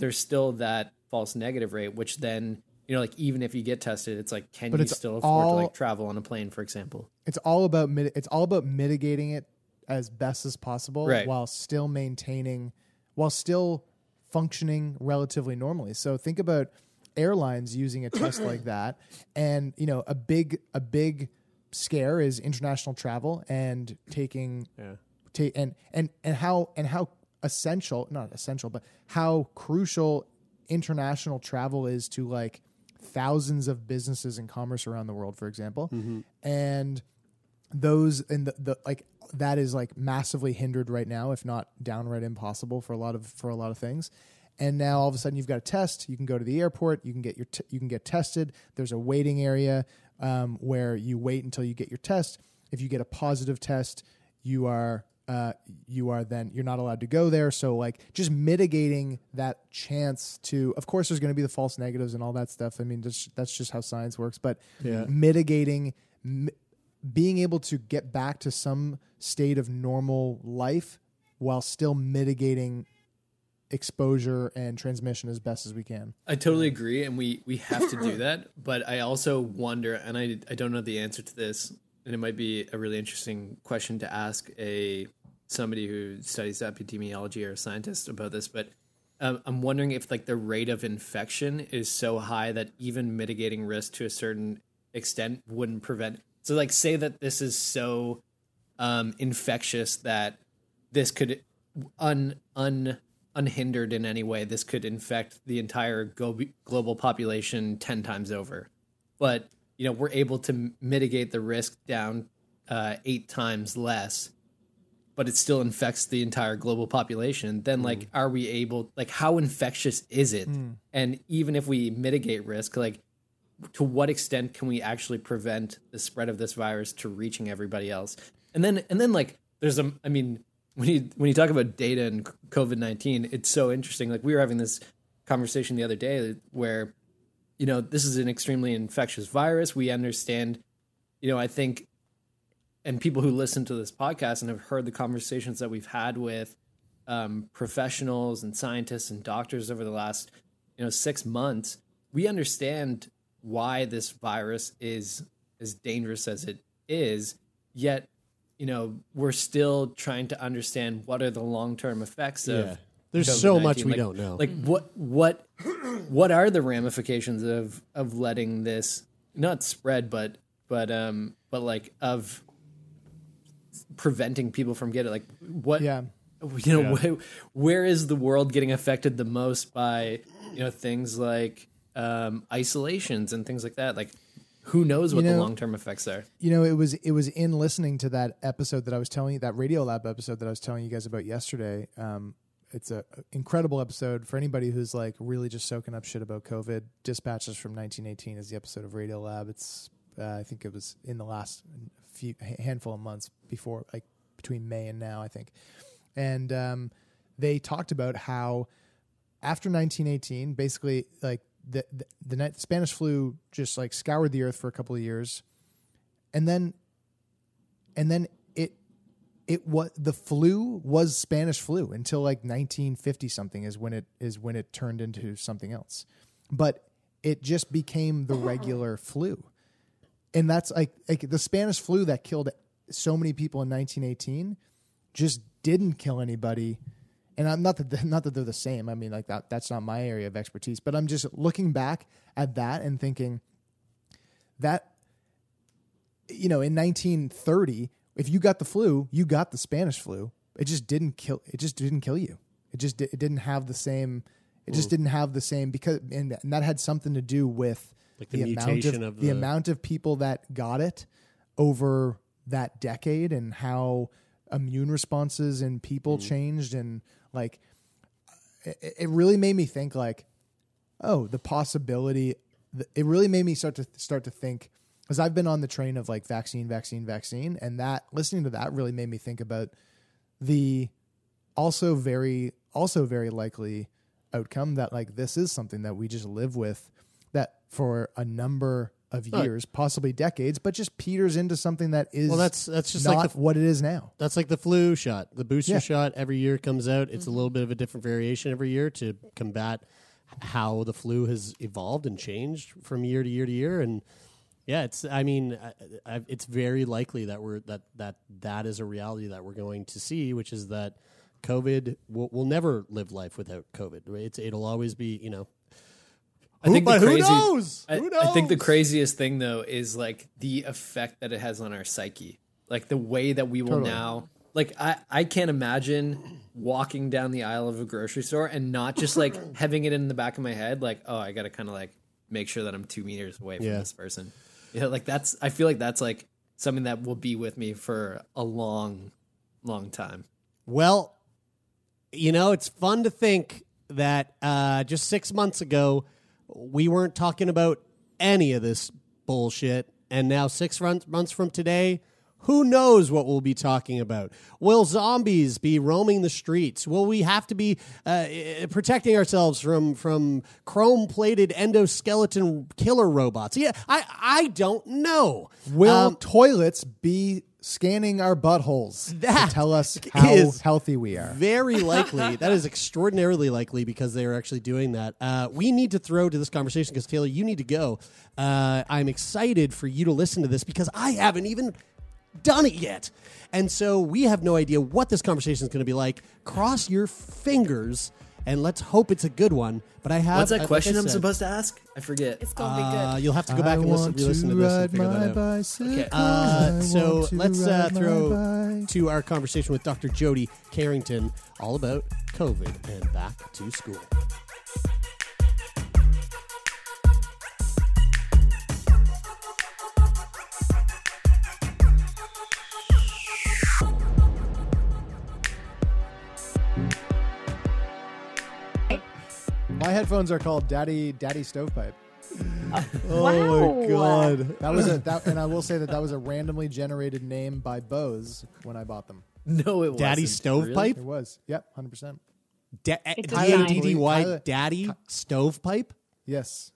there's still that false negative rate, which then you know, like even if you get tested, it's like, can But you still afford all- to like travel on a plane, for example? It's all about it's all about mitigating it as best as possible Right. while still maintaining while still functioning relatively normally. So think about airlines using a test like that. And you know a big a big scare is international travel and taking ta- and and and how and how essential not essential but how crucial international travel is to like thousands of businesses and commerce around the world for example. Mm-hmm. And those and the, the like that is like massively hindered right now if not downright impossible for a lot of for a lot of things and now all of a sudden you've got a test you can go to the airport you can get your t- you can get tested there's a waiting area um, where you wait until you get your test if you get a positive test you are uh, you are then you're not allowed to go there. So like just mitigating that chance to, of course, there's going to be the false negatives and all that stuff. I mean, that's, that's just how science works. But Yeah. mitigating, m- being able to get back to some state of normal life while still mitigating exposure and transmission as best as we can. I totally agree, and we we have to do that. But I also wonder, and I I don't know the answer to this, and it might be a really interesting question to ask a somebody who studies epidemiology or a scientist about this. But um, I'm wondering if like the rate of infection is so high that even mitigating risk to a certain extent wouldn't prevent. So like, say that this is so um, infectious that this could un un unhindered in any way this could infect the entire glo- global population 10 times over. But you know we're able to m- mitigate the risk down uh, eight times less but it still infects the entire global population. Then like are we able like how infectious is it? And even if we mitigate risk like to what extent can we actually prevent the spread of this virus to reaching everybody else? And then and then like there's a i mean when you when you talk about data and covid-19 it's so interesting. Like we were having this conversation the other day where you know this is an extremely infectious virus. We understand you know i think and people who listen to this podcast and have heard the conversations that we've had with um, professionals and scientists and doctors over the last you know six months we understand why this virus is as dangerous as it is yet you know we're still trying to understand what are the long-term effects of Yeah. There's so COVID-19. much we Like- don't know. like what what what are the ramifications of of letting this not spread but but um but like of preventing people from getting like what Yeah. you know where, where is the world getting affected the most by you know things like um isolations and things like that like who knows what You the long-term effects are You know, it was it was in listening to that episode that I was telling you, that Radiolab episode that I was telling you guys about yesterday. Um, it's a a incredible episode for anybody who's like really just soaking up shit about COVID. Dispatches from 1918 is the episode of Radiolab. It's uh, I think it was in the last few handful of months before, like between May and now, I think. And um, they talked about how after 1918, basically like the the, the night the Spanish flu just like scoured the earth for a couple of years, and then and then it it what the flu was Spanish flu until like 1950 something is when it is when it turned into something else, but it just became the regular flu, and that's like like the Spanish flu that killed so many people in 1918 just didn't kill anybody and I'm not that not that they're the same. I mean, like that that's not my area of expertise. But I'm just looking back at that and thinking that you know, in 1930, if you got the flu, you got the Spanish flu. It just didn't kill. It just didn't kill you. It just di- it didn't have the same. It just mm. didn't have the same because and, and that had something to do with Like the amount mutation of, of the the- amount of people that got it over that decade and how immune responses in people Mm-hmm. changed and like it, it really made me think like oh the possibility it really made me start to start to think because i've been on the train of like vaccine vaccine vaccine and that listening to that really made me think about the also very also very likely outcome that like this is something that we just live with that for a number of Right. years possibly decades but just peters into something that is Well, that's- that's just not like the- what it is now That's like the flu shot. The booster Yeah. shot every year comes out. It's a mm-hmm. little bit of a different variation every year to combat how the flu has evolved and changed from year to year to year. And yeah, it's. I mean, I, I, it's very likely that we're that that that is a reality that we're going to see, which is that COVID will we'll never live life without COVID. Right? It's it'll always be you know. I think the who crazy, knows? I, Who I think the craziest thing though is like the effect that it has on our psyche. Like the way that we will Totally. now like I, I can't imagine walking down the aisle of a grocery store and not just like having it in the back of my head, like, oh, I gotta kinda like make sure that I'm two meters away from Yeah. this person. Yeah, like that's I feel like that's like something that will be with me for a long, long time. Well, you know, it's fun to think that uh, just six months ago we weren't talking about any of this bullshit, and now six run- months from today Who knows what we'll be talking about? Will zombies be roaming the streets? Will we have to be uh, eh, protecting ourselves from from chrome plated endoskeleton killer robots? Yeah, I I don't know. Will Um, toilets be scanning our buttholes That to tell us how healthy we are? Very likely. that is extraordinarily likely because they are actually doing that. Uh, we need to throw to this conversation because, Taylor, you need to go. Uh, I'm excited for you to listen to this because I haven't even done it yet. And so we have no idea what this conversation is going to be like. Cross your fingers and let's hope it's a good one. But I have. What's that like question I I'm said, supposed to ask? I forget. It's gonna be Uh, good. you'll have to go back I and listen, want re-listen to, to this and ride figure my that out. Okay. Uh, so let's uh, throw to our conversation with Dr. Jody Carrington all about COVID and back to school. My headphones are called Daddy Daddy Stovepipe. Oh my god. That was a that, and I will say that that was a randomly generated name by Bose when I bought them. No, it wasn't. Daddy stovepipe? It was. Yep, hundred percent. Da- It's a D-A-D-D-Y, Kyla- Daddy Stovepipe? Yes.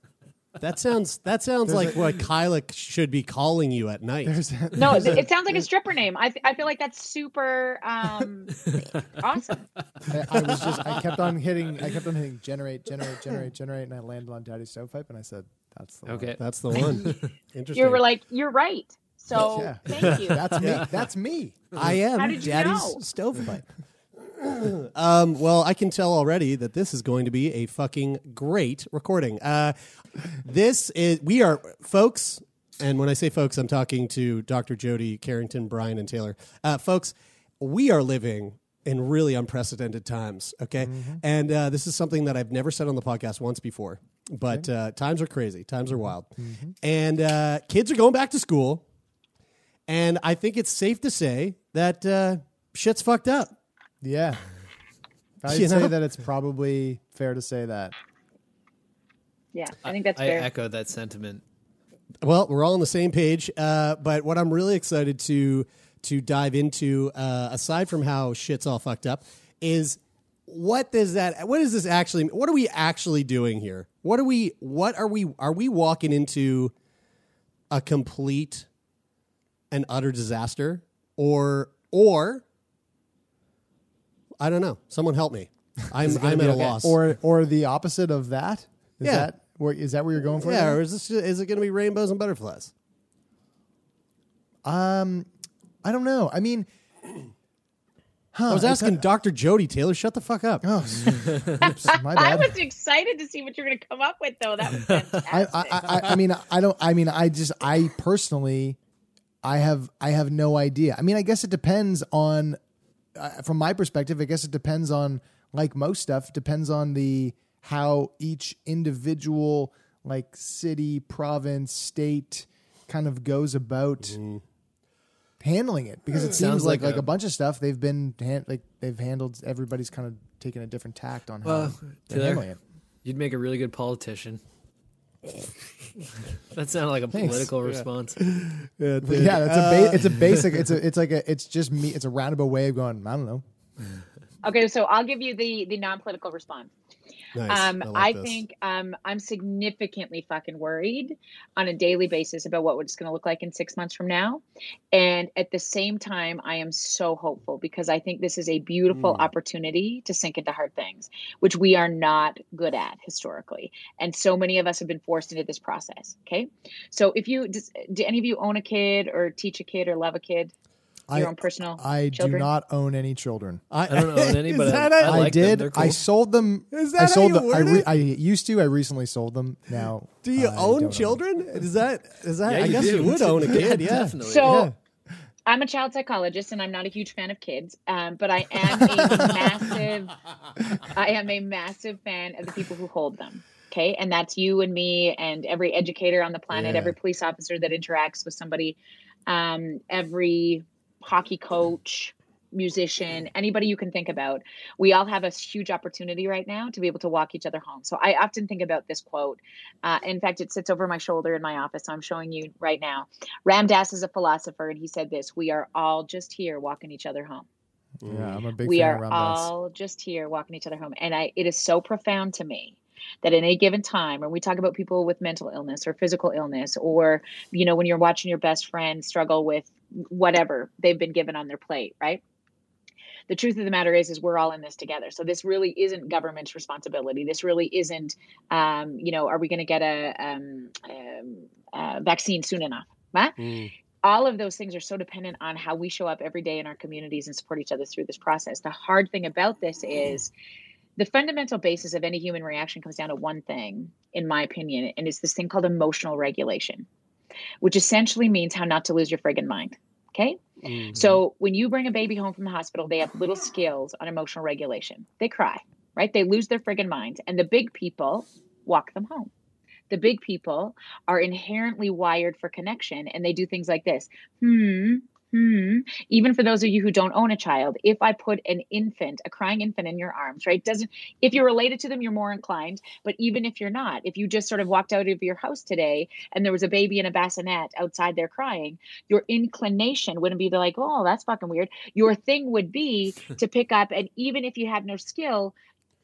That sounds that sounds like what Kyla should be calling you at night. There's No, it, it sounds like a stripper name. I, I feel like that's super um, awesome. I, I was just I kept on hitting I kept on hitting generate, generate, generate, generate, and I landed on Daddy Stovepipe and I said, That's the one. Okay. That's the one. Interesting. You were like, you're right. So Yeah. thank you. That's me. That's me. I am How did you Daddy's know? stovepipe. um, well, I can tell already that this is going to be a fucking great recording. Uh, this is we are folks, and when I say folks, I'm talking to Dr. Jody Carrington, Brian, and Taylor. Uh, folks, we are living in really unprecedented times. Okay, and uh, this is something that I've never said on the podcast once before. But uh, times are crazy. Times are wild, and uh, kids are going back to school. And I think it's safe to say that uh, shit's fucked up. Yeah. I'd You say know? that it's probably fair to say that. Yeah, I think that's I fair. echo that sentiment. Well, we're all on the same page. Uh, but what I'm really excited to to dive into, uh, aside from how shit's all fucked up, is what does that? What is this actually? What are we actually doing here? What are we? What are we? Are we walking into a complete and utter disaster, or or I don't know. Someone help me. I'm I'm at a loss. Or or the opposite of that? Is Yeah. that where is that where you're going for? yeah, or is this is it going to be rainbows and butterflies? Um I don't know. I mean I was it's asking Dr. Jody Taylor. Shut the fuck up. Oh, oops, my I was excited to see what you're going to come up with, though. That was fantastic. I, I, I, I mean, I don't. I mean, I just, I personally, I have, I have no idea. I mean, I guess it depends on, uh, from my perspective, I guess it depends on, like most stuff, depends on the how each individual, like city, province, state, kind of goes about handling it. Because it seems Sounds like like like a- a bunch of stuff they've been han- like they've handled. Everybody's kind of taken a different tact on how Well, they're Taylor, handling it. You'd make a really good politician. That sounded like a political response. yeah, that's a ba- it's a uh, basic. It's a it's like a it's just me. It's a roundabout way of going. I don't know. Okay, so I'll give you the the non political response. Nice. Um, I, I, like this. think um, I'm significantly fucking worried on a daily basis about what it's going to look like in six months from now. And at the same time, I am so hopeful because I think this is a beautiful opportunity to sink into hard things, which we are not good at historically. And so many of us have been forced into this process. Okay. So if you, does, do any of you own a kid or teach a kid or love a kid? Your I- own personal I children? do not own any children. I don't own any, but I, that I, a- I, like them. did. They're cool. I sold them. Is that I how you them. I, re- it? I used to. I recently sold them. Now, Do you I own don't children? Is that is that? Yeah, I you guess do. you would own a kid. Yeah. Definitely. So I'm a child psychologist and I'm not a huge fan of kids, um, but I am a massive, I am a massive fan of the people who hold them. Okay. And that's you and me and every educator on the planet, Yeah. every police officer that interacts with somebody, um, every hockey coach, musician, anybody you can think about. We all have a huge opportunity right now to be able to walk each other home. So I often think about this quote. Uh, in fact, it sits over my shoulder in my office. So I'm showing you right now. Ram Dass is a philosopher, and he said this We are all just here walking each other home. Yeah, I'm a big we fan are of Ram Dass. all just here walking each other home. And I it is so profound to me that in a given time when we talk about people with mental illness or physical illness or you know when you're watching your best friend struggle with whatever they've been given on their plate right? The truth of the matter is is we're all in this together. So this really isn't government's responsibility. This really isn't um, you know are we going to get a, um, um, a vaccine soon enough huh? all of those things are so dependent on how we show up every day in our communities and support each other through this process. The hard thing about this is the fundamental basis of any human reaction comes down to one thing in my opinion and it's this thing called emotional regulation which essentially means how not to lose your friggin' mind okay so when you bring a baby home from the hospital, they have little skills on emotional regulation. They cry, right? They lose their friggin' minds. And the big people walk them home. The big people are inherently wired for connection and they do things like this. Hmm. Hmm. Even for those of you who don't own a child, if I put an infant, a crying infant in your arms, right? Doesn't if you're related to them, you're more inclined. But even if you're not, if you just sort of walked out of your house today and there was a baby in a bassinet outside there crying, your inclination wouldn't be like, oh, that's fucking weird. Your thing would be to pick up, and even if you had no skill,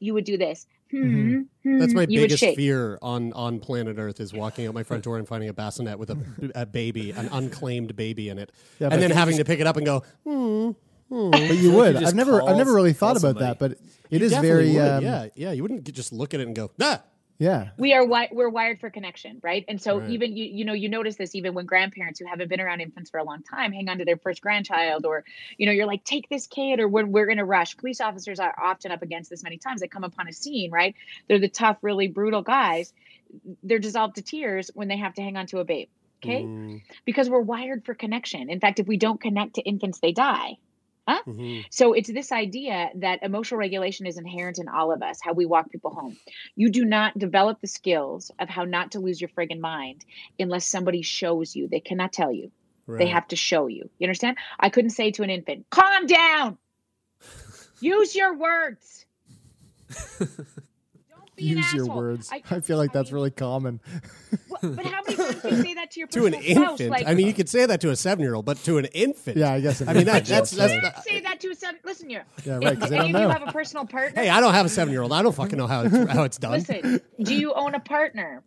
you would do this. Hmm. hmm, That's my you biggest fear on, on planet Earth is walking out my front door and finding a bassinet with a, a baby, an unclaimed baby in it, Yeah, and then you having to pick it up and go, hmm. But you would. just I've never, call- I've never really thought call about that. But it You is very, would, um, yeah, yeah. You wouldn't just look at it and go, ah. Yeah. we are wi- we're wired for connection right? And so Right. even you you know you notice this even when grandparents who haven't been around infants for a long time hang on to their first grandchild or you know you're like take this kid or when we're in a rush. Police officers are often up against this many times. They come upon a scene right? They're the tough really brutal guys. They're dissolved to tears when they have to hang on to a babe okay? Mm, because we're wired for connection. In fact if we don't connect to infants they die Huh? mhm. So it's this idea that emotional regulation is inherent in all of us, how we walk people home. You do not develop the skills of how not to lose your friggin' mind unless somebody shows you. They cannot tell you. They have to show you. You understand? I couldn't say to an infant, calm down. Use your words. Don't an Use your words. I- I, feel like that's really common. Well, But how many times do you say that to your to an personal spouse? infant. Like, I mean, you could say that to a seven year old, but to an infant. Yeah, I guess. I mean, that, that's, that's, you can't say that to a seven. Listen here. Yeah, right, 'cause they Any don't of you have a personal partner? hey, I don't have a seven year old. I don't fucking know how it's, how it's done. Listen, do you own a partner?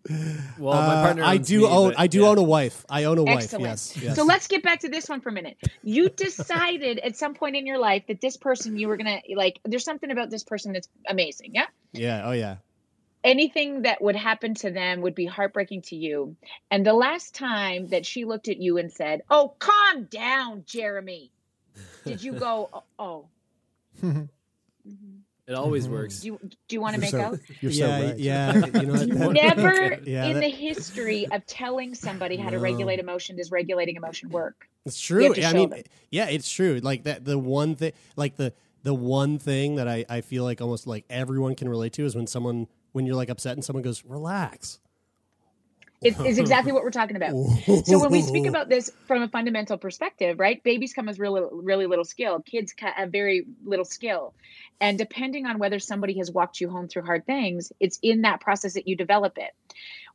Well, my Uh, partner. I do me, own. but I do yeah. own a wife. I own a wife. Excellent. Yes. yes. So let's get back to this one for a minute. You decided at some point in your life that this person you were gonna like. There's something about this person that's amazing. Yeah. Yeah. Oh yeah. Anything that would happen to them would be heartbreaking to you. And the last time that she looked at you and said, "Oh, calm down, Jeremy," did you go, "Oh"? oh. It always mm-hmm. works. Do you do you want to make so, out? you're so yeah. right. Yeah. You know? That- Never Yeah, in that- the history of telling somebody how to regulate emotion does regulating emotion work. It's true. have I mean, them. yeah, it's true. Like that. The one thing, like the the one thing that I I feel like almost like everyone can relate to is when someone when you're like upset and someone goes relax. It is exactly what we're talking about. So when we speak about this from a fundamental perspective, right? Babies come with really, really little skill. Kids have very little skill, and depending on whether somebody has walked you home through hard things, it's in that process that you develop it.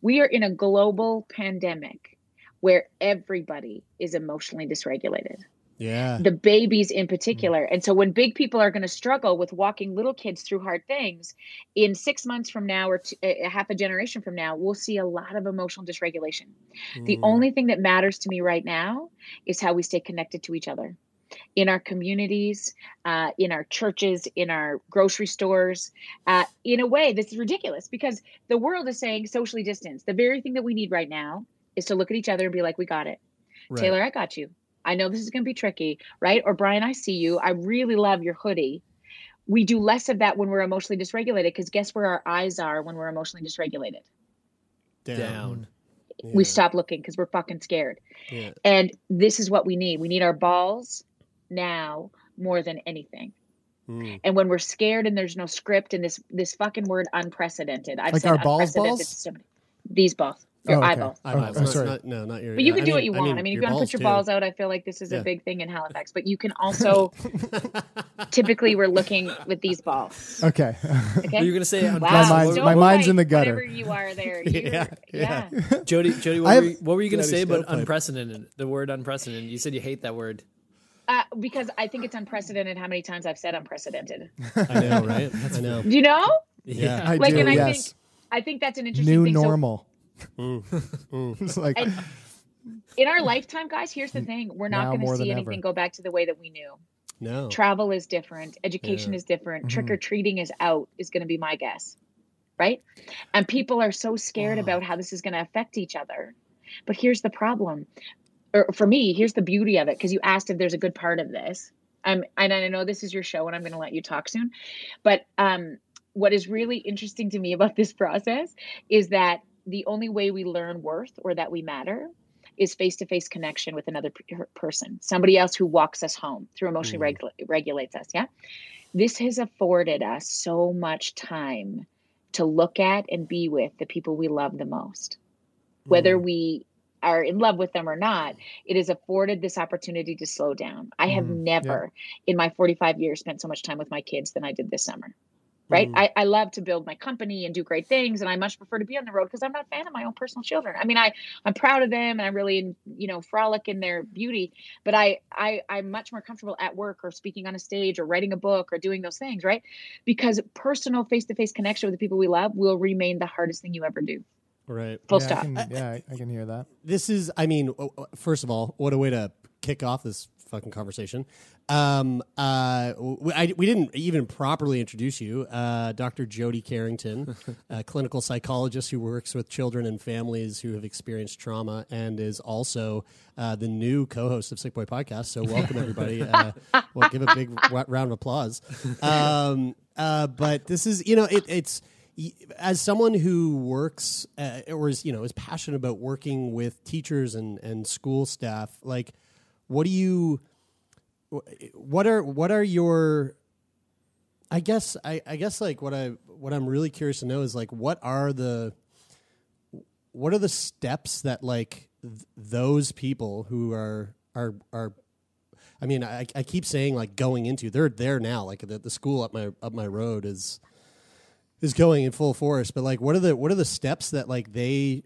We are in a global pandemic where everybody is emotionally dysregulated Yeah. the babies in particular. And so when big people are going to struggle with walking little kids through hard things, in six months from now or t- half a generation from now, we'll see a lot of emotional dysregulation. The only thing that matters to me right now is how we stay connected to each other. In our communities, uh, in our churches, in our grocery stores, uh, in a way this is ridiculous because the world is saying socially distance. The very thing that we need right now is to look at each other and be like, we got it. Right. Taylor, I got you. I know this is going to be tricky, right? Or Brian, I see you. I really love your hoodie. We do less of that when we're emotionally dysregulated because guess where our eyes are when we're emotionally dysregulated? Down. Down. We stop looking because we're fucking scared. Yeah. And this is what we need. We need our balls now more than anything. Mm. And when we're scared and there's no script and this this fucking word unprecedented. I've Like said our balls balls? so many- these balls. Your Oh, okay. eyeball. I, Oh, oh, sorry. Not, no, not your. But you yeah, can do what you want. I mean, if you want to put your too. balls out, I feel like this is Yeah. a big thing in Halifax. But you can also, typically, we're looking with these balls. Okay. Okay. Were you gonna say Wow, unprecedented? mind's- Stovepipe, my mind's in the gutter. Whatever you are there. Yeah, yeah. yeah. Jody, Jody, what, I were you, what were you gonna say about Stovepipe. unprecedented? The word unprecedented. You said you hate that word. Uh, because I think it's unprecedented how many times I've said unprecedented. I know, right? I know. Do you know? Yeah. I Like, do. and I yes. think I think that's an interesting New thing. So normal. it's like And- in our lifetime, guys, here's the thing: we're not going to see anything ever. go back to the way that we knew. No. Travel is different. Education Yeah. is different. Mm-hmm. Trick or treating is out. Is going to be my guess, right? And people are so scared about how this is going to affect each other. But here's the problem, or for me, here's the beauty of it. Because you asked if there's a good part of this. Um, and I know this is your show, and I'm going to let you talk soon. But um, what is really interesting to me about this process is that the only way we learn worth or that we matter is face-to-face connection with another person somebody else who walks us home through emotionally regula- regulates us yeah? This has afforded us so much time to look at and be with the people we love the most. Whether we are in love with them or not it has afforded this opportunity to slow down. I have Mm, never in my 45 years spent so much time with my kids than i did this summer right? Mm. I, I love to build my company and do great things and i much prefer to be on the road because i'm not a fan of my own personal children. I mean i i'm proud of them and i really you know frolic in their beauty but I, I i'm much more comfortable at work or speaking on a stage or writing a book or doing those things right? Because personal face-to-face connection with the people we love will remain the hardest thing you ever do. Right. full yeah, stop. I can, yeah, I, I can hear that. this is i mean w- w- first of all what a way to kick off this fucking conversation. Um uh we, I, we didn't even properly introduce you uh dr jody carrington a clinical psychologist who works with children and families who have experienced trauma and is also uh, the new co-host of sick boy podcast. So welcome everybody. Uh, well give a big w- round of applause. Um uh but this is you know it, it's as someone who works uh, or is you know is passionate about working with teachers and and school staff like what do you what are what are your i guess i i guess like what i what i'm really curious to know is like what are the what are the steps that like th- those people who are are are I mean, I, I keep saying like going into they're there now. Like the, the school up my up my road is is going in full force. But like, what are the what are the steps that like they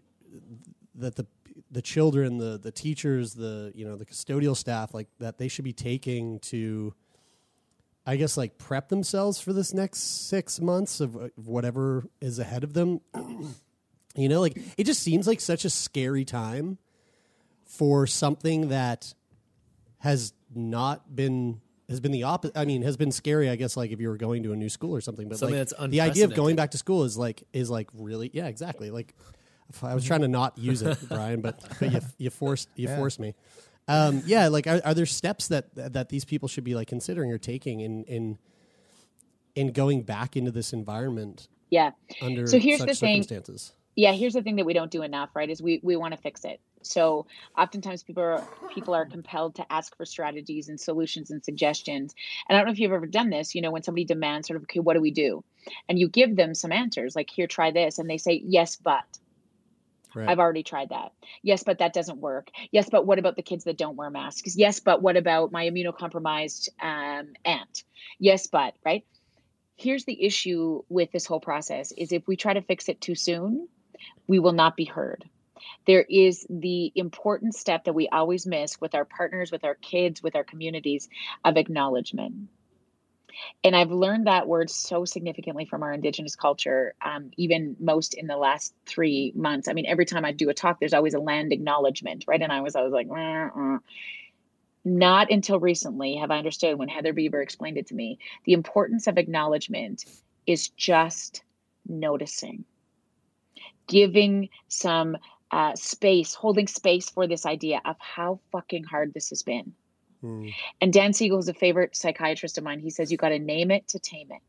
that the the children, the the teachers, the you know the custodial staff, like that they should be taking to, I guess, like prep themselves for this next six months of uh, whatever is ahead of them. you know, like it just seems like such a scary time for something that has not been has been the opposite. I mean, has been scary. I guess like if you were going to a new school or something. But Something like that's the idea of going back to school is like is like really yeah exactly like. If I was trying to not use it, Brian, but, but you you forced you Yeah. forced me. Um, yeah, like are, are there steps that that these people should be like considering or taking in in in going back into this environment yeah under So here's such the thing. circumstances? yeah here's the thing that we don't do enough right is we we want to fix it so oftentimes people are people are compelled to ask for strategies and solutions and suggestions and i don't know if you've ever done this you know when somebody demands sort of okay what do we do and you give them some answers like here try this and they say yes but Right. I've already tried that. Yes, but that doesn't work. Yes, but what about the kids that don't wear masks? Yes, but what about my immunocompromised um, aunt? Yes, but right. Here's the issue with this whole process: is if we try to fix it too soon, we will not be heard. There is the important step that we always miss with our partners, with our kids, with our communities of acknowledgement. And I've learned that word so significantly from our Indigenous culture, um, even most in the last three months. I mean, every time I do a talk, there's always a land acknowledgement, right? And I was, I was like, not until recently have I understood when Heather Beaver explained it to me. The importance of acknowledgement is just noticing, giving some uh, space, holding space for this idea of how fucking hard this has been. Hmm. And Dan Siegel is a favorite psychiatrist of mine. He says you got to name it to tame it.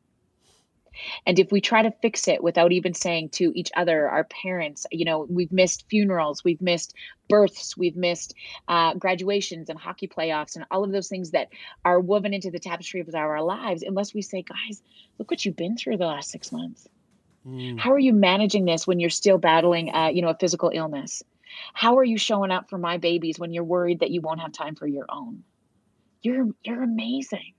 And if we try to fix it without even saying to each other, our parents, you know, we've missed funerals, we've missed births, we've missed uh, graduations and hockey playoffs and all of those things that are woven into the tapestry of our lives, unless we say, guys, look what you've been through the last six months. How are you managing this when you're still battling, uh, you know, a physical illness? How are you showing up for my babies when you're worried that you won't have time for your own? You're you're amazing.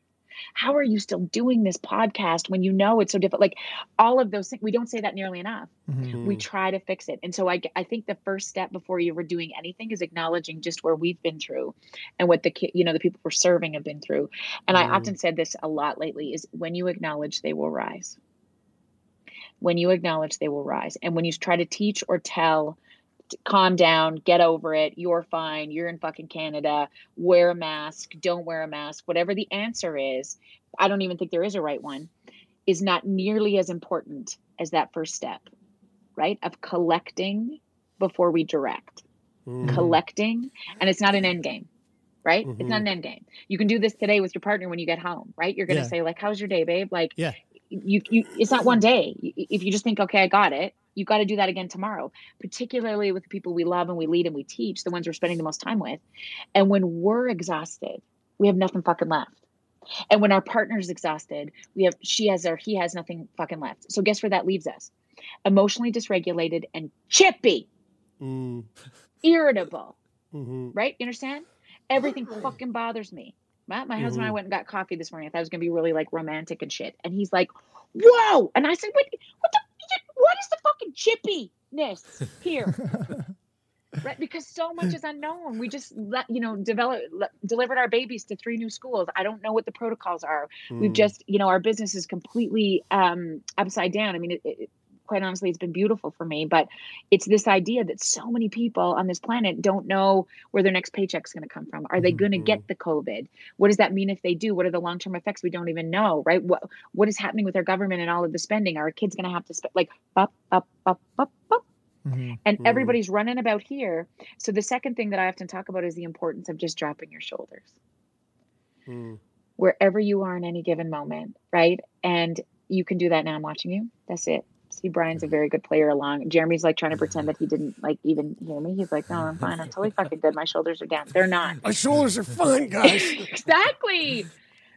How are you still doing this podcast when you know it's so difficult? Like all of those things, we don't say that nearly enough. We mm-hmm. try to fix it. And so I, I think the first step before you were doing anything is acknowledging just where we've been through and what the you know the people we're serving have been through. And I mm-hmm. often said this a lot lately is when you acknowledge, they will rise. When you acknowledge, they will rise. And when you try to teach or tell calm down, get over it, you're fine, you're in fucking Canada, wear a mask, don't wear a mask, whatever the answer is, I don't even think there is a right one, is not nearly as important as that first step, right? Of collecting before we direct. Mm-hmm. Collecting, and it's not an end game. Right? It's not mm-hmm. an end game. You can do this today with your partner when you get home, right? You're going to Yeah. say like, "How's your day, babe?" Like, Yeah. you, you it's not one day if you just think okay i got it you got to do that again tomorrow particularly with the people we love and we lead and we teach the ones we're spending the most time with and when we're exhausted we have nothing fucking left and when our partner's exhausted we have she has or he has nothing fucking left so guess where that leaves us emotionally dysregulated and chippy Mm, irritable mhm. right? You understand? Everything fucking bothers me. My, my husband and I went and got coffee this morning. I thought it was gonna be really like romantic and shit. And he's like, "Whoa!" And I said, "What? What the? What is the fucking chippiness here?" right? Because so much is unknown. We just let you know develop le- delivered our babies to three new schools. I don't know what the protocols are. We've just you know our business is completely um, upside down. I mean, it, it, quite honestly, it's been beautiful for me, but it's this idea that so many people on this planet don't know where their next paycheck's going to come from. Are they going to get mm-hmm. the COVID? What does that mean if they do? What are the long term effects? We don't even know, right? What What is happening with our government and all of the spending? Are our kids going to have to spend like up, up, up, up, up? Mm-hmm. And mm-hmm. everybody's running about here. So the second thing that I often talk about is the importance of just dropping your shoulders. Mm. Wherever you are in any given moment, right? And you can do that now. I'm watching you. That's it. See, Brian's a very good player along. Jeremy's like trying to pretend that he didn't like even hear me. He's like, no, I'm fine. I'm totally fucking good. My shoulders are down. They're not. My shoulders are fine, guys. exactly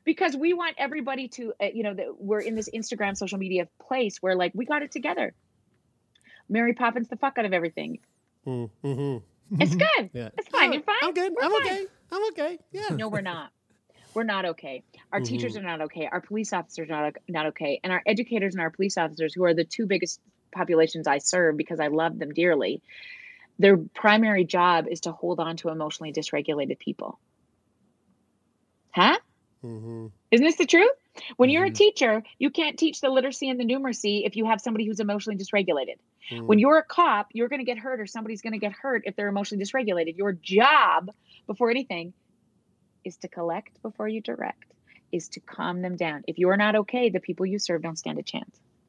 because we want everybody to uh, you know that we're in this instagram social media place where like we got it together mary poppins the fuck out of everything mm-hmm. it's good Yeah. it's fine you're fine I'm good. We're I'm fine. okay. I'm okay. Yeah. no we're not we're not okay our teachers mm-hmm. are not okay our police officers are not, not okay and our educators and our police officers who are the two biggest populations i serve because i love them dearly their primary job is to hold on to emotionally dysregulated people huh Mm-hmm. Isn't this the truth? When you're a mm-hmm. teacher, you can't teach the literacy and the numeracy if you have somebody who's emotionally dysregulated. Mm-hmm. When you're a cop, you're going to get hurt or somebody's going to get hurt if they're emotionally dysregulated. Your job, before anything, is to collect before you direct, is to calm them down. If you're not okay, the people you serve don't stand a chance.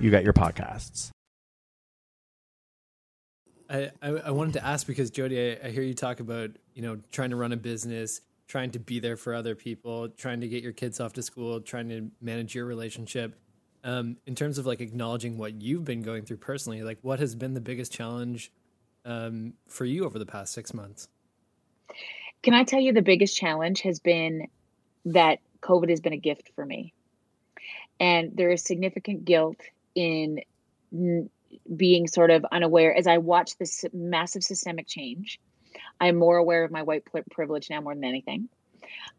you get your podcasts. I, I, I wanted to ask because Jody, I, I hear you talk about you know trying to run a business, trying to be there for other people, trying to get your kids off to school, trying to manage your relationship. Um, in terms of like acknowledging what you've been going through personally, like what has been the biggest challenge um, for you over the past six months? Can I tell you the biggest challenge has been that COVID has been a gift for me. And there is significant guilt in n- being sort of unaware as I watch this massive systemic change. I'm more aware of my white pri- privilege now more than anything.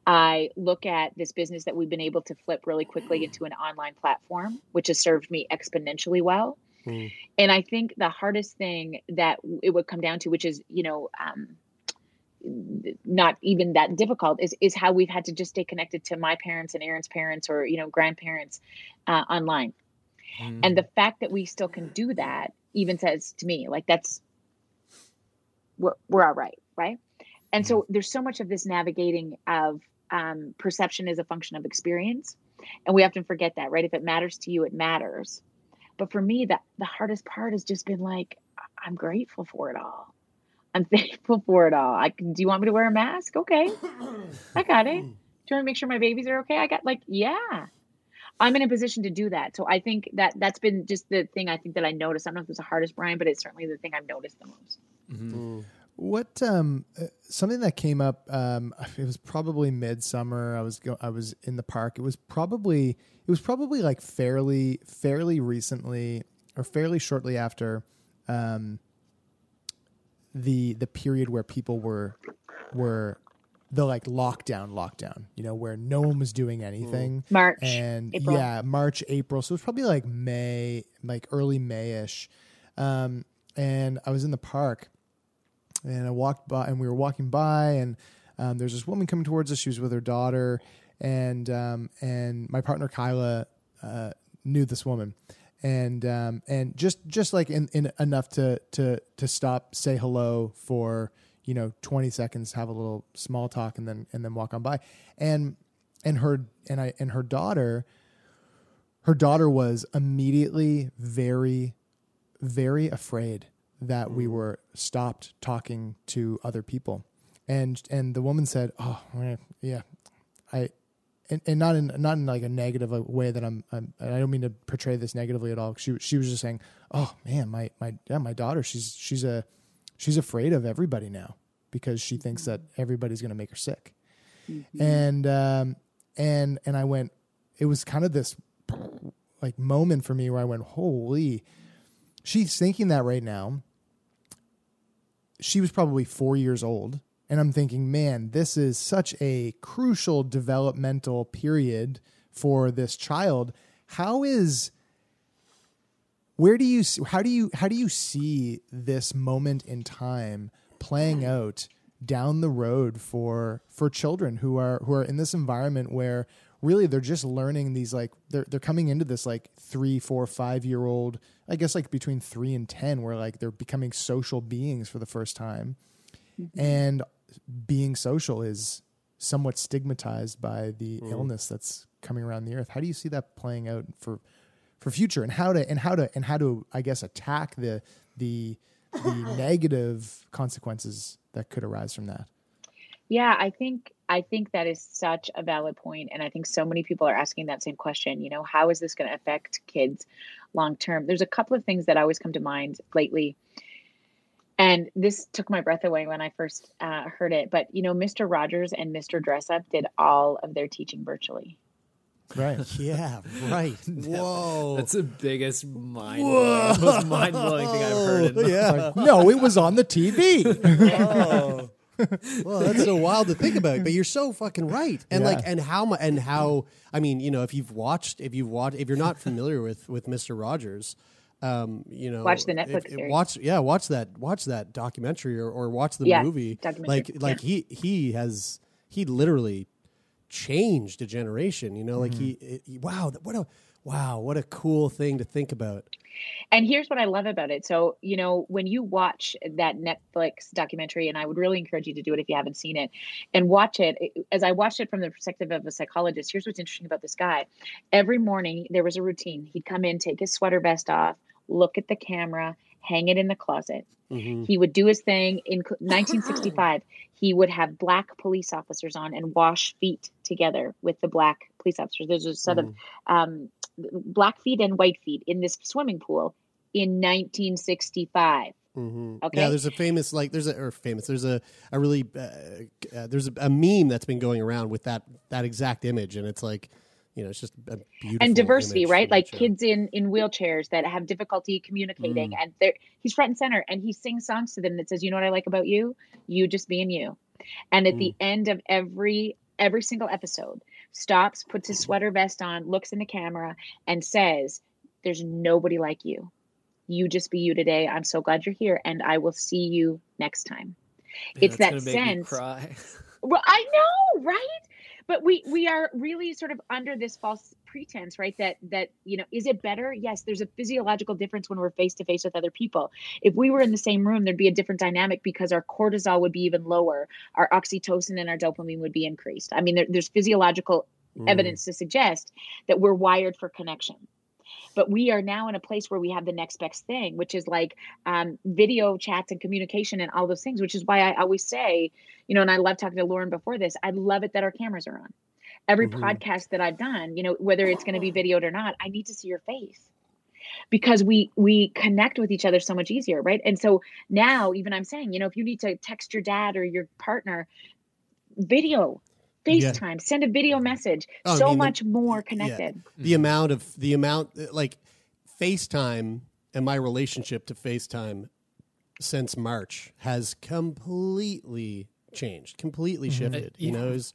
I look at this business that we've been able to flip really quickly into an online platform, which has served me exponentially well. And I think the hardest thing that it would come down to, which is, you know, um, not even that difficult is is how we've had to just stay connected to my parents and Aaron's parents or you know grandparents uh, online, and the fact that we still can do that even says to me like that's we're we're all right, right? And so there's so much of this navigating of um, perception is a function of experience, and we often forget that, right? If it matters to you, it matters. But for me, that the hardest part has just been like, I'm grateful for it all. I'm thankful for it all. I do you want me to wear a mask? Okay. I got it. Do you want to make sure my babies are okay? I got like, yeah. I'm in a position to do that. So I think that that's been just the thing I think that I noticed. I don't know if it's the hardest, Brian, but it's certainly the thing I've noticed the most. What um uh, something that came up um it was probably midsummer I was go- I was in the park it was probably it was probably like fairly fairly recently or fairly shortly after um the the period where people were were the like lockdown lockdown you know where no one was doing anything. March, and April. yeah march april. So it was probably like may like early mayish. Um and i was in the park and I walked by, and we were walking by, and um, there's this woman coming towards us. She was with her daughter, and um, and my partner Kyla uh, knew this woman, and um, and just just like in, in enough to to to stop, say hello for you know 20 seconds, have a little small talk, and then and then walk on by, and and her and I and her daughter, her daughter was immediately very very afraid that we were stopped talking to other people. And and the woman said oh yeah i and, and not in not in like a negative way that I'm, I'm I don't mean to portray this negatively at all. She she was just saying, "Oh man, my my yeah, my daughter, she's she's a she's afraid of everybody now because she thinks that everybody's going to make her sick." And um and and I went it was kind of this like moment for me where I went, "Holy, she's thinking that right now. She was probably four years old. And I'm thinking, man, this is such a crucial developmental period for this child. How is where do you how do you how do you see this moment in time playing out down the road for for children who are who are in this environment where really they're just learning these like they're they're coming into this like three four five year old i guess like between three and ten where like they're becoming social beings for the first time mm-hmm. and being social is somewhat stigmatized by the mm-hmm. illness that's coming around the earth. How do you see that playing out for for future? And how to and how to and how to i guess attack the the the negative consequences that could arise from that? Yeah, I think I think that is such a valid point, and I think so many people are asking that same question. You know, how is this going to affect kids long term? There's a couple of things that always come to mind lately, and this took my breath away when I first uh, heard it. But you know, Mr. Rogers and Mr. Dressup did all of their teaching virtually. right Yeah, right. Whoa. That's the biggest mind most mind blowing thing I've heard. In yeah. no it was on the tv oh. well, that's so wild to think about, but you're so fucking right. And Yeah. like, and how, mu- and how, I mean, you know, if you've watched, if you've watched, if you're not familiar with, with Mr. Rogers, um, you know, Watch the Netflix if- series. Watch, yeah, watch that, watch that documentary or, or watch the Yeah, movie. documentary, Like, like he, he has, he literally changed a generation, you know, like he, it, he- wow, what a, wow, what a cool thing to think about. And here's what I love about it. So, you know, when you watch that Netflix documentary, and I would really encourage you to do it if you haven't seen it, and watch it. it- As I watched it from the perspective of a psychologist, here's what's interesting about this guy. Every morning, there was a routine. He'd come in, take his sweater vest off, look at the camera, hang it in the closet. He would do his thing. In 1965, he would have black police officers on and wash feet together with the black police officers. There's a set of um, black feet and white feet in this swimming pool in 1965. Mm-hmm. Okay. Yeah, there's a famous like there's a or famous there's a a really uh, uh, there's a, a meme that's been going around with that that exact image, and it's like you know it's just a beautiful and diversity, right? Like kids in in wheelchairs that have difficulty communicating, mm. and they're he's front and center, and he sings songs to them that says, "You know what I like about you? You just being you." And at the mm. end of every every single episode, stops, puts his sweater vest on, looks in the camera, and says, "There's nobody like you. You just be you today. I'm so glad you're here, and I will see you next time." it's that That's gonna make me sense. cry. Well, I know, right? But we we are really sort of under this false pretense, right? That that you know, is it better? Yes, there's a physiological difference when we're face to face with other people. If we were in the same room, there'd be a different dynamic because our cortisol would be even lower, our oxytocin and our dopamine would be increased. I mean, there, there's physiological mm. evidence to suggest that we're wired for connection. But we are now in a place where we have the next best thing which is like um, video chats and communication and all those things which is why i always say you know and i love talking to lauren before this i love it that our cameras are on. Every Mhm. podcast that i've done you know whether it's going to be videoed or not i need to see your face. Because we we connect with each other so much easier right? And so now even i'm saying you know if you need to text your dad or your partner video Yeah. facetime send a video message Oh, I so mean, the- much more Yeah. connected The amount of the amount like FaceTime and my relationship to FaceTime since March has completely changed, completely mm-hmm. shifted. You know, is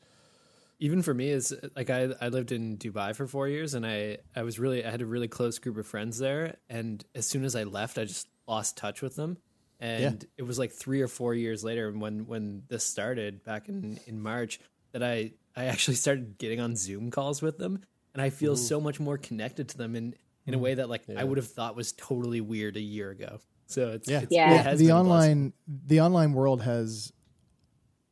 even for me is like I I lived in Dubai for four years and I I was really I had a really close group of friends there and as soon as I left I just lost touch with them and it was like three or four years later when when this started back in in March that I I actually started getting on Zoom calls with them and I feel Ooh. so much more connected to them in in a way that like I would have thought was totally weird a year ago. So it's yeah, it's, it has the been a blessing. online the online world has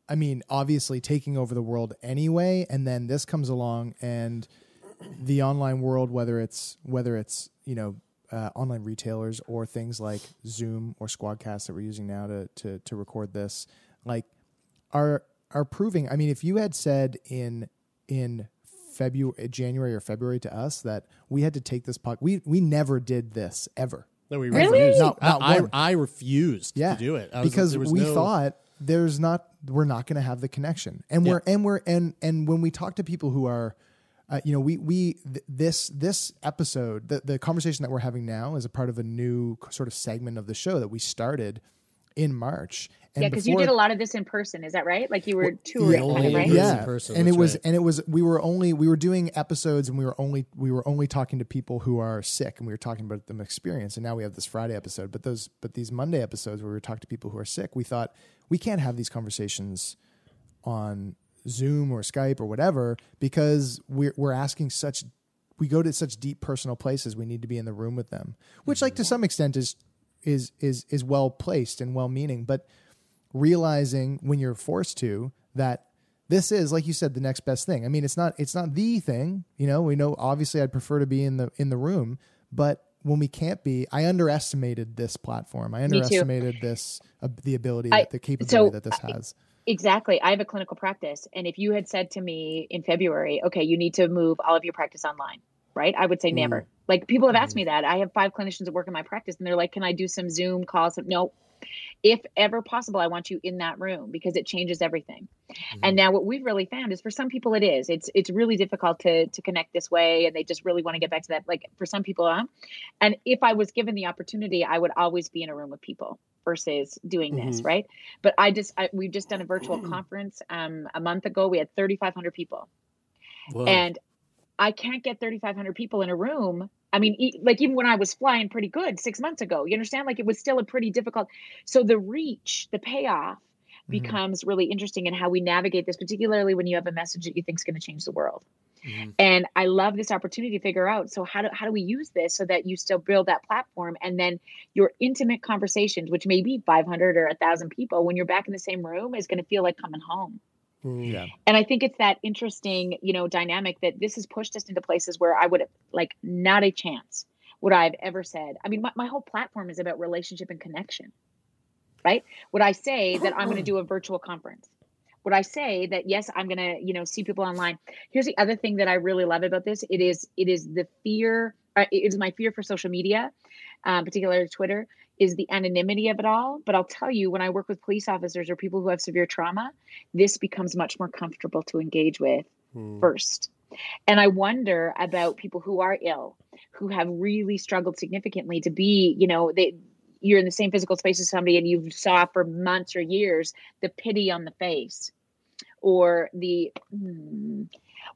i mean obviously taking over the world anyway and then this comes along and the online world whether it's whether it's you know uh, online retailers or things like zoom or squadcast that we're using now to to to record this like are are proving i mean if you had said in in February, January or February to us that we had to take this puck. We we never did this ever. No, we Ever. refused. Not, not I, one. I, I refused yeah, to do it I was- because there was we no- thought there's not we're not going to have the connection, and we're and we're and and when we talk to people who are. Uh, you know, we we th- this this episode, the the conversation that we're having now is a part of a new sort of segment of the show that we started in March. And yeah because you did a lot of this in person is that right? Like you were touring kind of, right? yeah, person, and it was right. and it was we were only we were doing episodes and we were only we were only talking to people who are sick and we were talking about them experience and now we have this Friday episode but those but these Monday episodes where we were talking to people who are sick we thought we can't have these conversations on Zoom or Skype or whatever because we're we're asking such we go to such deep personal places we need to be in the room with them which like to some extent is is is is well placed and well meaning but realizing when you're forced to that this is like you said the next best thing i mean it's not it's not the thing you know we know obviously i'd prefer to be in the in the room but when we can't be i underestimated this platform i underestimated this uh, the ability I- the capability so that this has Exactly. I have a clinical practice. And if you had said to me in February, okay, you need to move all of your practice online, right? I would say never. Like people have asked me that. I have five clinicians that work in my practice and they're like, can I do some Zoom calls? No. If ever possible, I want you in that room because it changes everything. And now what we've really found is for some people it is. It's it's really difficult to to connect this way and they just really want to get back to that. Like for some people, um, and if I was given the opportunity, I would always be in a room with people versus doing this, Mhm. right? But I just I, we've just done a virtual conference um a month ago. We had 3500 people. Whoa. And I can't get 3,500 people in a room. I mean, e- like even when I was flying pretty good six months ago, you understand? Like it was still a pretty difficult. So the reach, the payoff mm-hmm. becomes really interesting in how we navigate this, particularly when you have a message that you think is going to change the world. Mm-hmm. And I love this opportunity to figure out. So how do how do we use this so that you still build that platform and then your intimate conversations, which may be 500 or 1,000 people, when you're back in the same room, is going to feel like coming home. Yeah And I think it's that interesting, you know, dynamic that this has pushed us into places where I would have like not a chance would I have ever said. I mean, my, my whole platform is about relationship and connection, right? Would I say that I'm going to mm-hmm. do a virtual conference? Would I say that yes, I'm going to, you know, see people online? Here's the other thing that I really love about this. It is, it is the fear. Uh, it is my fear for social media, um, particularly Twitter, is the anonymity of it all. But I'll tell you, when I work with police officers or people who have severe trauma, this becomes much more comfortable to engage with first. And I wonder about people who are ill, who have really struggled significantly to be, you know, they you're in the same physical space as somebody and you saw for months or years the pity on the face or the hmm,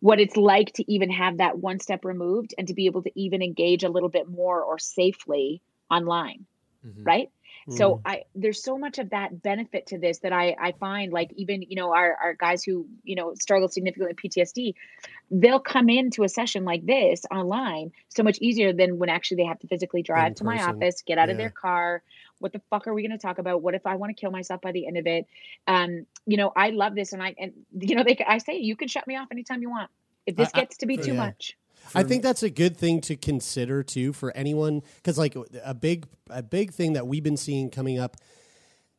what it's like to even have that one step removed and to be able to even engage a little bit more or safely online mm-hmm. right so Mm. i there's so much of that benefit to this that i i find like even you know our, our guys who you know struggle significantly with ptsd they'll come into a session like this online so much easier than when actually they have to physically drive to my office get out of their car. What the fuck are we going to talk about? What if i want to kill myself by the end of it? Um you know i love this and i and you know they i say you can shut me off anytime you want. If this I- I- gets to be too yeah. much I think that's a good thing to consider too for anyone because like a big a big thing that we've been seeing coming up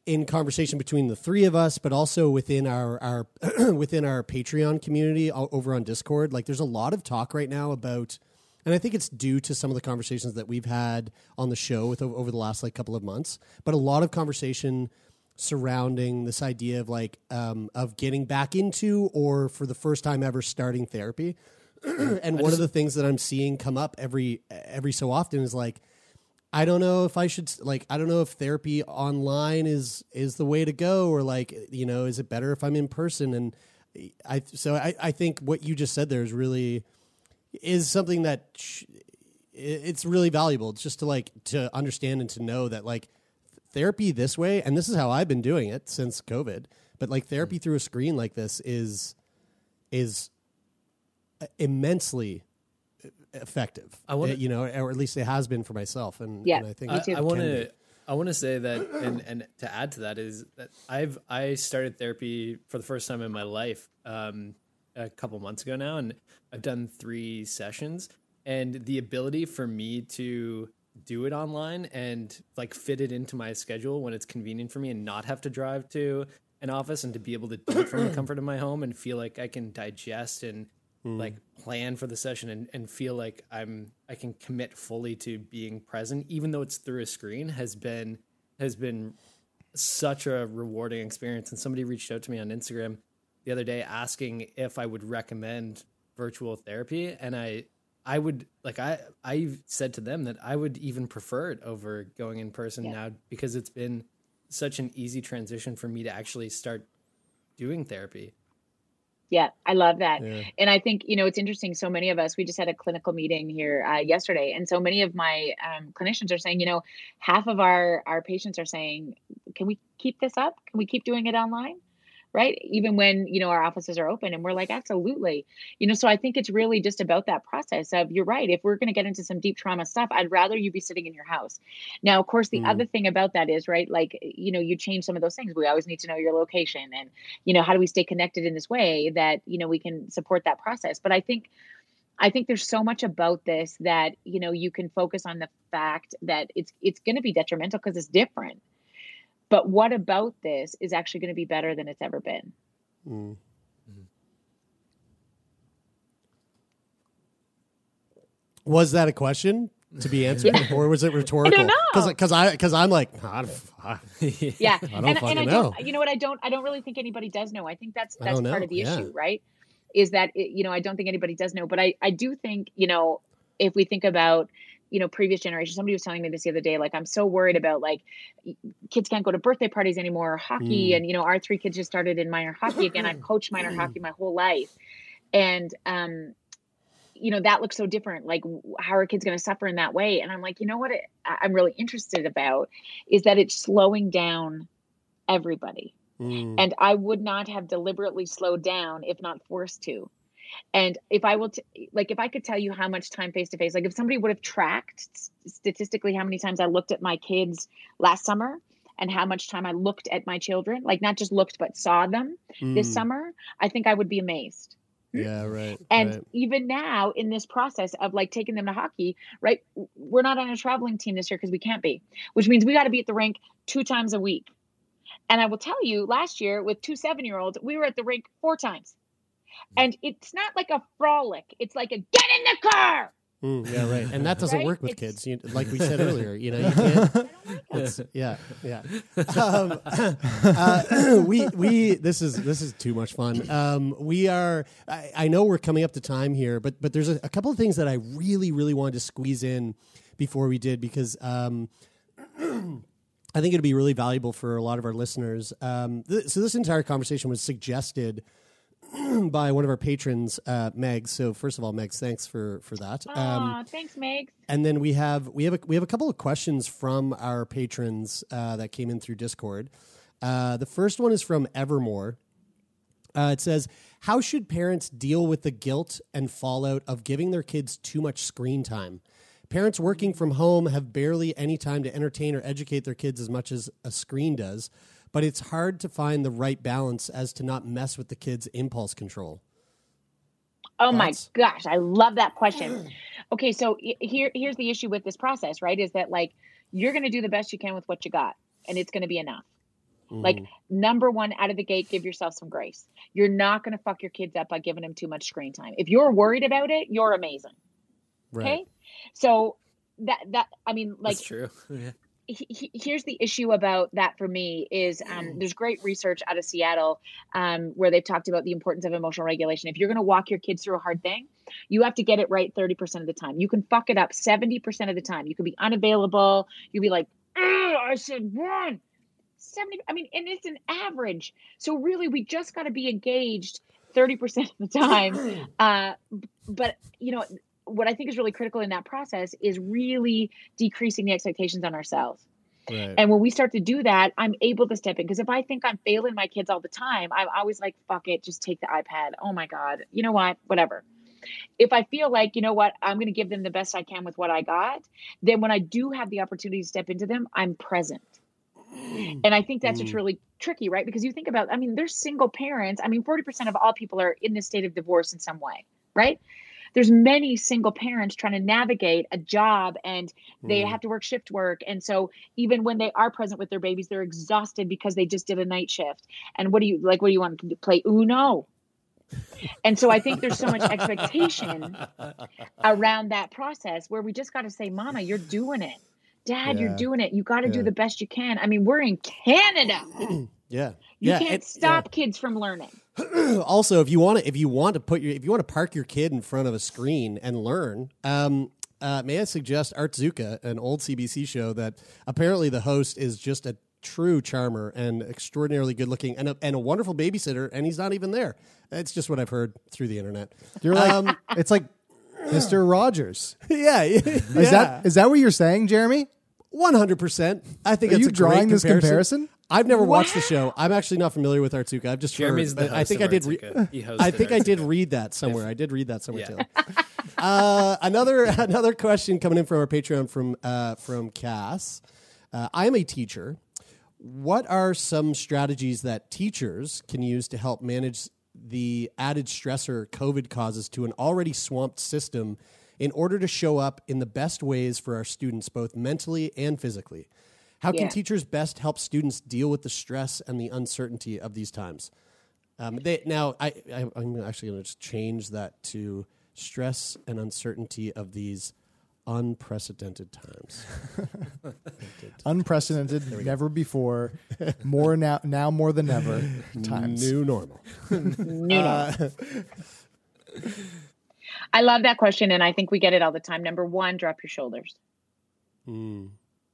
in conversation between the three of us, but also within our our within our Patreon community over on Discord. Like, there's a lot of talk right now about, and I think it's due to some of the conversations that we've had on the show with over the last like couple of months. But a lot of conversation surrounding this idea of like um, of getting back into or for the first time ever starting therapy. and one of the things that I'm seeing come up every every so often is like I don't know if I should like I don't know if therapy online is is the way to go or like you know is it better if I'm in person? And I so I I think what you just said there is really is something that sh- it's really valuable it's just to like to understand and to know that like therapy this way and this is how I've been doing it since covid but like hmm. therapy through a screen like this is is immensely effective I wanna- Uh, you know or at least it has been for myself and, Yeah, and I think me. I want to. I want to say that, and and to add to that is that I've I started therapy for the first time in my life um, a couple months ago now, and I've done three sessions, and the ability for me to do it online and like fit it into my schedule when it's convenient for me and not have to drive to an office and to be able to do it from the comfort of my home and feel like I can digest and Mm. like plan for the session and, and feel like I'm I can commit fully to being present even though it's through a screen has been has been such a rewarding experience and somebody reached out to me on Instagram the other day asking if I would recommend virtual therapy and I I would like I I said to them that I would even prefer it over going in person Yeah. now because it's been such an easy transition for me to actually start doing therapy. Yeah, I love that. Yeah. And I think, you know, it's interesting. So many of us, we just had a clinical meeting here uh, yesterday. And so many of my um, clinicians are saying, you know, half of our, our patients are saying, can we keep this up? Can we keep doing it online? Right. Even when, you know, our offices are open and we're like, absolutely. You know, so I think it's really just about that process of you're right. If we're going to get into some deep trauma stuff, I'd rather you be sitting in your house. Now, of course, the Mm. other thing about that is, right, like, you know, you change some of those things. We always need to know your location and, you know, how do we stay connected in this way that, you know, we can support that process. But I think, I think there's so much about this that, you know, you can focus on the fact that it's, it's going to be detrimental because it's different. But what about this is actually going to be better than it's ever been? Mm. Was that a question to be answered, or was it rhetorical? Because I because I'm like I don't, I, Yeah, don't and, and I know. don't. You know what? I don't. I don't really think anybody does know. I think that's that's part know, of the yeah. issue, right? Is that it, you know I don't think anybody does know, but I I do think you know if we think about you know previous generations somebody was telling me this the other day like i'm so worried about like kids can't go to birthday parties anymore or hockey Mm. and you know our three kids just started in minor hockey again i've coached minor hockey my whole life and um you know that looks so different like how are kids going to suffer in that way and i'm like you know what it, i'm really interested about is that it's slowing down everybody Mm. and I would not have deliberately slowed down if not forced to. And if I will, t- like, if I could tell you how much time face to face, like, if somebody would have tracked statistically how many times I looked at my kids last summer and how much time I looked at my children, like, not just looked, but saw them this Mm. summer, I think I would be amazed. Yeah, right. And right. even now, in this process of like taking them to hockey, right? We're not on a traveling team this year because we can't be, which means we got to be at the rink two times a week. And I will tell you, last year with two seven year olds, we were at the rink four times. And it's not like a frolic, it's like a get in the car. Mm, yeah, right. And that doesn't Right? work with It's- kids, you, like we said earlier. You know, you can't. It's, yeah, yeah. Um, uh, we we this is this is too much fun. Um, we are. I, I know we're coming up to time here, but but there's a, a couple of things that I really really wanted to squeeze in before we did because. Um, I think it'd be really valuable for a lot of our listeners. Um, th- so this entire conversation was suggested by one of our patrons, uh, Meg. So first of all, Meg, thanks for for that. Um, Aw, thanks, Meg. and then we have we have a, we have a couple of questions from our patrons uh, that came in through Discord. Uh, the first one is from Evermore. Uh, it says, "How should parents deal with the guilt and fallout of giving their kids too much screen time? Parents working from home have barely any time to entertain or educate their kids as much as a screen does, but it's hard to find the right balance as to not mess with the kids' impulse control." Oh my gosh, I love that question. Okay, so here here's the issue with this process, right? Is that like you're going to do the best you can with what you got, and it's going to be enough. Like mm-hmm. number one, out of the gate, give yourself some grace. You're not going to fuck your kids up by giving them too much screen time. If you're worried about it, you're amazing. Okay, so that that I mean, like That's true. Yeah. He- he- here's the issue about that for me is um, there's great research out of Seattle um, where they've talked about the importance of emotional regulation. If you're going to walk your kids through a hard thing, you have to get it right 30% of the time. You can fuck it up 70% of the time. You can be unavailable. You'll be like, I said one. 70, I mean, and it's an average. So really, we just got to be engaged 30% of the time. Uh, but, you know, what I think is really critical in that process is really decreasing the expectations on ourselves. Right. And when we start to do that, I'm able to step in. Because if I think I'm failing my kids all the time, I'm always like, fuck it, just take the iPad. Oh my God. You know what? Whatever. If I feel like, you know what, I'm going to give them the best I can with what I got, then when I do have the opportunity to step into them, I'm present. Mm. And I think that's what's mm. really tricky, right? Because you think about, I mean, there's single parents. I mean, 40% of all people are in this state of divorce in some way, right? There's many single parents trying to navigate a job and they mm-hmm. have to work shift work. And so even when they are present with their babies, they're exhausted because they just did a night shift. And what do you like? What do you want to play Uno? And so I think there's so much expectation around that process where we just got to say, Mama, you're doing it. Dad, you're doing it. You got to do the best you can. I mean, we're in Canada. Yeah. You yeah. can't and- stop kids from learning. Also, if you want to, if you want to put your, if you want to park your kid in front of a screen and learn, um, uh, may I suggest Artzooka, an old CBC show that apparently the host is just a true charmer and extraordinarily good looking and a, and a wonderful babysitter, and he's not even there. It's just what I've heard through the internet. You're like, Um, it's like Mr. Rogers. yeah, yeah. Is that is that what you're saying, Jeremy? One hundred percent. I think Are it's you a drawing this comparison. comparison? I've never watched the show. I'm actually not familiar with Artzooka. I've just Jeremy's heard. the but I think of I did. Re- He I think I did read that somewhere. I did read that somewhere, Yeah. Taylor. uh, another another question coming in from our Patreon from uh, from Cass. Uh, I am a teacher. What are some strategies that teachers can use to help manage the added stressor COVID causes to an already swamped system in order to show up in the best ways for our students, both mentally and physically? How can teachers best help students deal with the stress and the uncertainty of these times? Um, they, now, I, I, I'm actually going to just change that to stress and uncertainty of these unprecedented times. Unprecedented, never before, more now now more than ever times. New normal. New Uh, I love that question, and I think we get it all the time. Number one, drop your shoulders. Mm,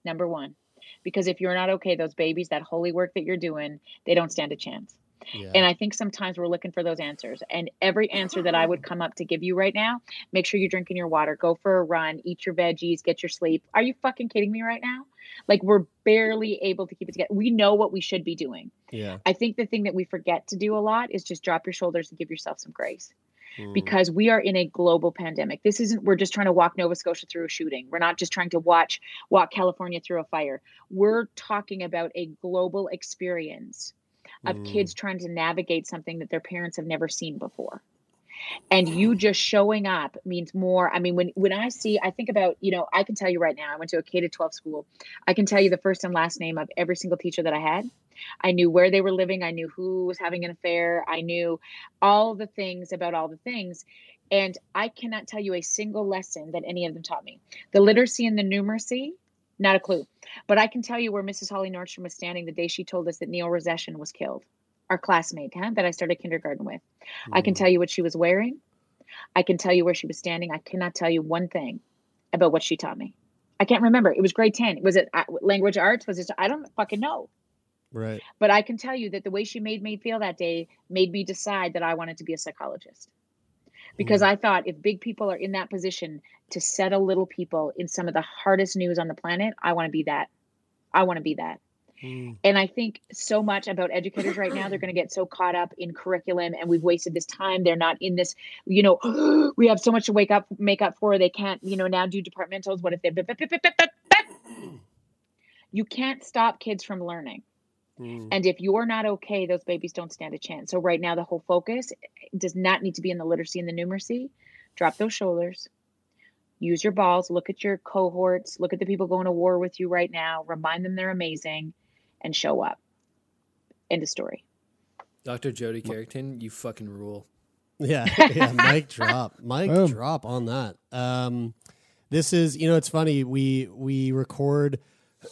Number one, because if you're not okay, those babies, that holy work that you're doing, they don't stand a chance. yeah. And I think sometimes we're looking for those answers. And every answer that I would come up to give you right now, make sure you're drinking your water, go for a run, eat your veggies, get your sleep. Are you fucking kidding me right now? Like we're barely able to keep it together. We know what we should be doing. yeah. I think the thing that we forget to do a lot is just drop your shoulders and give yourself some grace Mm. because we are in a global pandemic. This isn't we're just trying to walk Nova Scotia through a shooting. We're not just trying to watch walk California through a fire. We're talking about a global experience of Mm. kids trying to navigate something that their parents have never seen before. And you just showing up means more. I mean, when when I see, I think about, you know, I can tell you right now, I went to a K to 12 school. I can tell you the first and last name of every single teacher that I had. I knew where they were living. I knew who was having an affair. I knew all the things about all the things. And I cannot tell you a single lesson that any of them taught me. The literacy and the numeracy, not a clue. But I can tell you where Mrs. Holly Nordstrom was standing the day she told us that Neil Rozeshin was killed, our classmate huh, that I started kindergarten with. I can tell you what she was wearing. I can tell you where she was standing. I cannot tell you one thing about what she taught me. I can't remember. It was grade 10. Was it uh, language arts? Was it? I don't fucking know. Right. But I can tell you that the way she made me feel that day made me decide that I wanted to be a psychologist. Because I thought if big people are in that position to settle little people in some of the hardest news on the planet, I want to be that. I want to be that. Mm. And I think so much about educators right now, they're going to get so caught up in curriculum and we've wasted this time. They're not in this, you know, we have so much to wake up, make up for. They can't, you know, now do departmentals. What if they, you can't stop kids from learning. And if you're not okay, those babies don't stand a chance. So right now, the whole focus does not need to be in the literacy and the numeracy. Drop those shoulders. Use your balls. Look at your cohorts. Look at the people going to war with you right now. Remind them they're amazing, and show up. End of story. Dr. Jody Carrington, you fucking rule. Yeah, yeah. Mic drop. Mic Boom. drop on that. Um, this is, you know, it's funny. We we record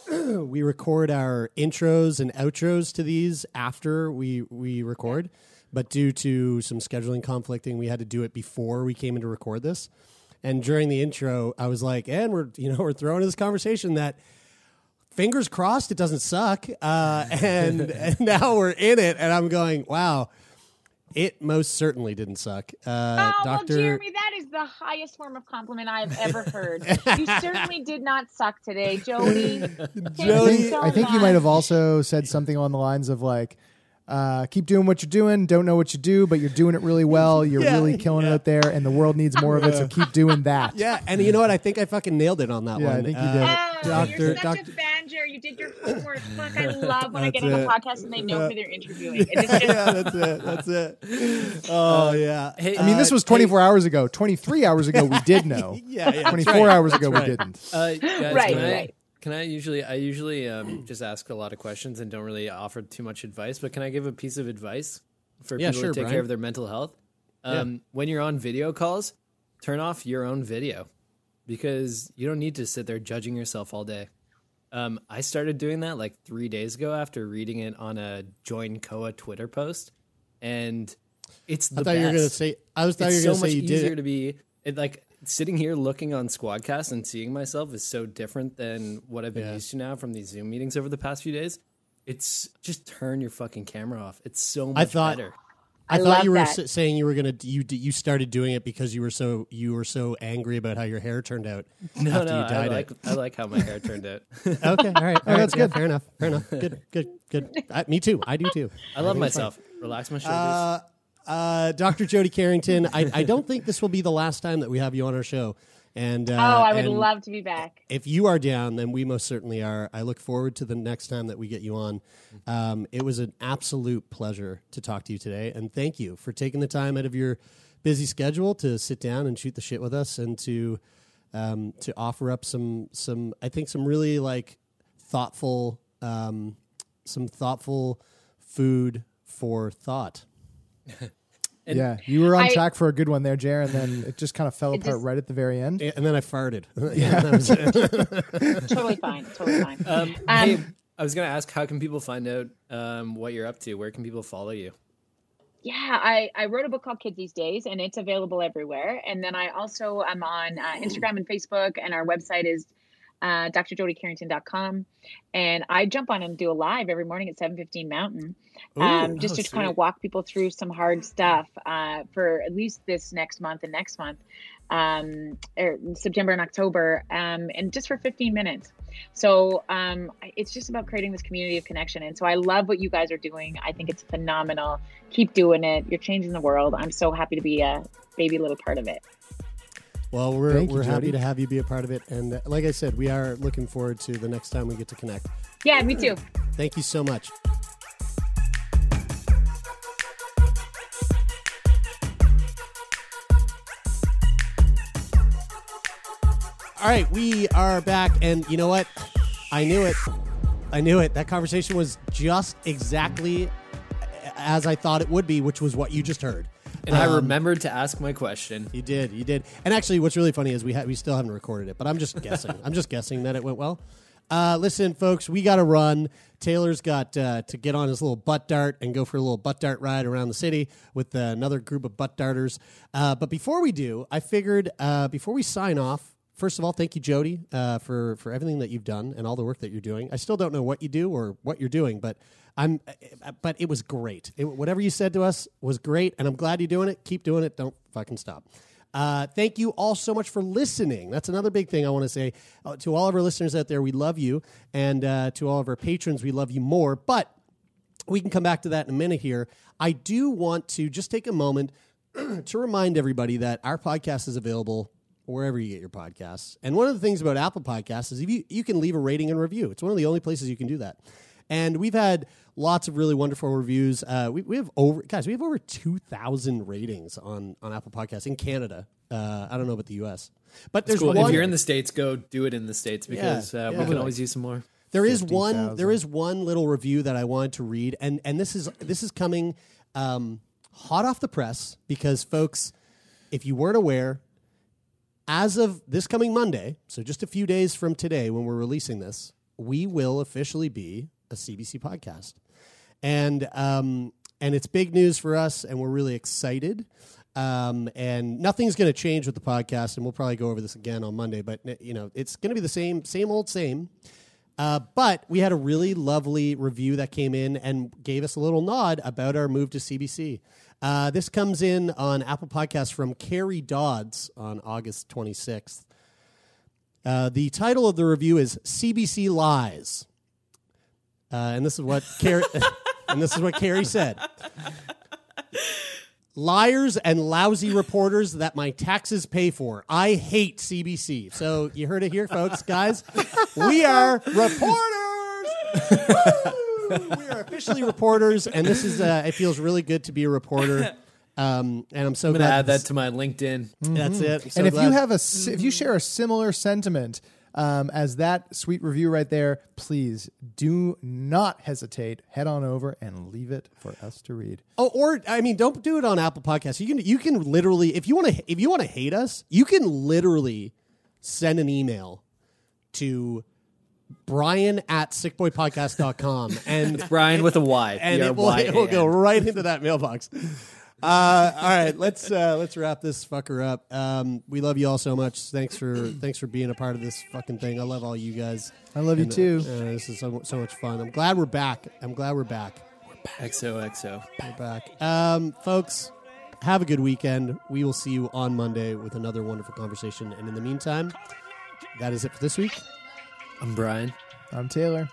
we record our intros and outros to these after we we record, but due to some scheduling conflicting, we had to do it before we came in to record this. And during the intro, I was like, "And we're you know we're throwing in this conversation that." Fingers crossed, it doesn't suck. Uh, and, and now we're in it, and I'm going, wow, it most certainly didn't suck. Uh, Oh, Doctor, well, Jeremy, that is the highest form of compliment I've ever heard. you certainly did not suck today, Jody. Thank I think, so I think you might have also said something along the lines of like, uh, keep doing what you're doing. Don't know what you do, but you're doing it really well. You're Yeah, really killing it out there, and the world needs more of it. So keep doing that. yeah, and you know what? I think I fucking nailed it on that Yeah, I one. think you Uh, did. Oh, Doctor, you're such Doctor, a banjo. You did your homework. Fuck, I love when I get That's on a podcast and they know who they're interviewing. It is just, yeah, that's it. That's it. Oh yeah. Hey, I mean, this Uh, was 24 hours ago. 23 hours ago, we did know. Yeah, yeah. 24 right. hours ago, That's we didn't. Uh, guys, Right, can right. Can I usually? I usually um, just ask a lot of questions and don't really offer too much advice. But can I give a piece of advice for Yeah, people sure, to take Brian. care of their mental health? Um, When you're on video calls, turn off your own video because you don't need to sit there judging yourself all day. Um, I started doing that like three days ago after reading it on a Join Koa Twitter post, and it's the I thought best. you were gonna say. I was thought it's you were gonna much say you did easier it. to be it, like sitting here looking on Squadcast and seeing myself is so different than what I've been Yeah. used to now from these Zoom meetings over the past few days. It's just turn your fucking camera off. It's so much thought- better. I, I thought you were that. saying you were gonna you you started doing it because you were so you were so angry about how your hair turned out No, after no, you I dyed like I like how my hair turned out. Okay, all right, all right, that's yeah, good. fair enough. Fair enough. Good, good, good. I, me too. I do too. I love myself. Relax my shoulders. Uh, uh, Dr. Jody Carrington, I, I don't think this will be the last time that we have you on our show. And uh, oh, I would love to be back. If you are down, then we most certainly are. I look forward to the next time that we get you on. Um, it was an absolute pleasure to talk to you today, and thank you for taking the time out of your busy schedule to sit down and shoot the shit with us, and to um, to offer up some some I think some really like thoughtful um, some thoughtful food for thought. And- yeah, you were on I- track for a good one there, Jer, and then it just kind of fell apart just- right at the very end. And then I farted. yeah, it. Totally fine. Totally fine. um, um, hey, I was gonna ask, how can people find out um, what you're up to? Where can people follow you? Yeah, I, I wrote a book called Kids These Days, and it's available everywhere. And then I also am on uh, Instagram and Facebook, and our website is uh, drjodycarrington.com. And I jump on and do a live every morning at 7.15 Mountain, um, Ooh, just oh, to kind of walk people through some hard stuff uh, for at least this next month and next month, um, or September and October, um, and just for 15 minutes. So um, it's just about creating this community of connection. And so I love what you guys are doing. I think it's phenomenal. Keep doing it. You're changing the world. I'm so happy to be a baby little part of it. Well, we're Thank you, we're happy to have you be a part of it, and uh, like I said, we are looking forward to the next time we get to connect. Yeah, me too. Thank you so much. All right, we are back, and you know what? I knew it. I knew it. That conversation was just exactly as I thought it would be, which was what you just heard. And I Um, remembered to ask my question. You did, you did. And actually, what's really funny is we ha- we still haven't recorded it, but I'm just guessing. I'm just guessing that it went well. Uh, listen, folks, we got to run. Taylor's got uh, to get on his little butt dart and go for a little butt dart ride around the city with uh, another group of butt darters. Uh, but before we do, I figured uh, before we sign off, first of all, thank you, Jody, uh, for for everything that you've done and all the work that you're doing. I still don't know what you do or what you're doing, but I'm. But it was great. It, whatever you said to us was great, and I'm glad you're doing it. Keep doing it. Don't fucking stop. Uh, thank you all so much for listening. That's another big thing I want to say uh, to all of our listeners out there. We love you, and uh, to all of our patrons, we love you more. But we can come back to that in a minute here. I do want to just take a moment to remind everybody that our podcast is available wherever you get your podcasts. And one of the things about Apple Podcasts is if you, you can leave a rating and review. It's one of the only places you can do that. and we've had lots of really wonderful reviews. Uh, we, we have over guys, we have over two thousand ratings on on Apple Podcasts in Canada. Uh, I don't know about the U.S., but there's Cool. one. If you're in the states, go do it in the states because Yeah, uh, yeah. we can always use some more. There is one. 50,000. There is one little review that I wanted to read, and and this is this is coming um, hot off the press because folks, if you weren't aware, as of this coming Monday, so just a few days from today when we're releasing this, we will officially be a CBC podcast, and um, and it's big news for us, and we're really excited. Um, and nothing's going to change with the podcast, and we'll probably go over this again on Monday. But you know, it's going to be the same, same old, same. Uh, but we had a really lovely review that came in and gave us a little nod about our move to CBC. Uh, this comes in on Apple Podcasts from Carrie Dodds on August 26th. Uh, the title of the review is CBC Lies. Uh, and this is what Carrie and this is what Carrie said. Liars and lousy reporters that my taxes pay for. I hate CBC. So you heard it here, folks, guys. We are reporters. Woo! we are officially reporters, and this is. Uh, it feels really good to be a reporter. Um, and I'm so I'm gonna glad add that to my LinkedIn. That's it. So and if glad- you have a s- if you share a similar sentiment um, as that sweet review right there, please do not hesitate. Head on over and leave it for us to read. Oh, or I mean, don't do it on Apple Podcasts. You can you can literally if you want to if you want to hate us, you can literally send an email to Brian at sickboypodcast.com and Brian with a Y. and it will, it will go right into that mailbox. Uh, all right, let's uh, let's wrap this fucker up. Um, we love you all so much. Thanks for thanks for being a part of this fucking thing. I love all you guys. I love you And, uh, too. uh, this is so, so much fun. I'm glad we're back. I'm glad we're back. XOXO. We're back. Um, folks, have a good weekend. We will see you on Monday with another wonderful conversation. And in the meantime, that is it for this week. I'm Brian. I'm Taylor.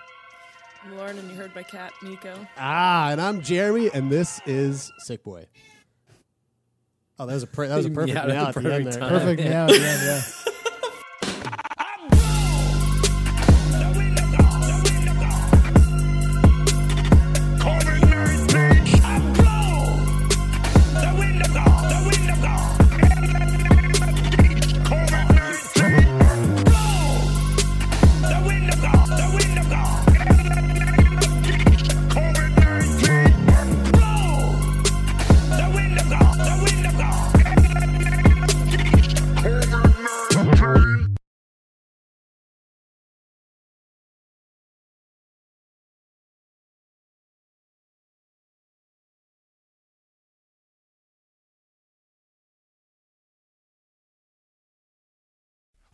I'm Lauren, and you heard my cat Nico. Ah, and I'm Jeremy, and this is Sick Boy. Oh, that was a per- that was a perfect Yeah, meow that's at a the end perfect there. time. Perfect meow at the end, yeah.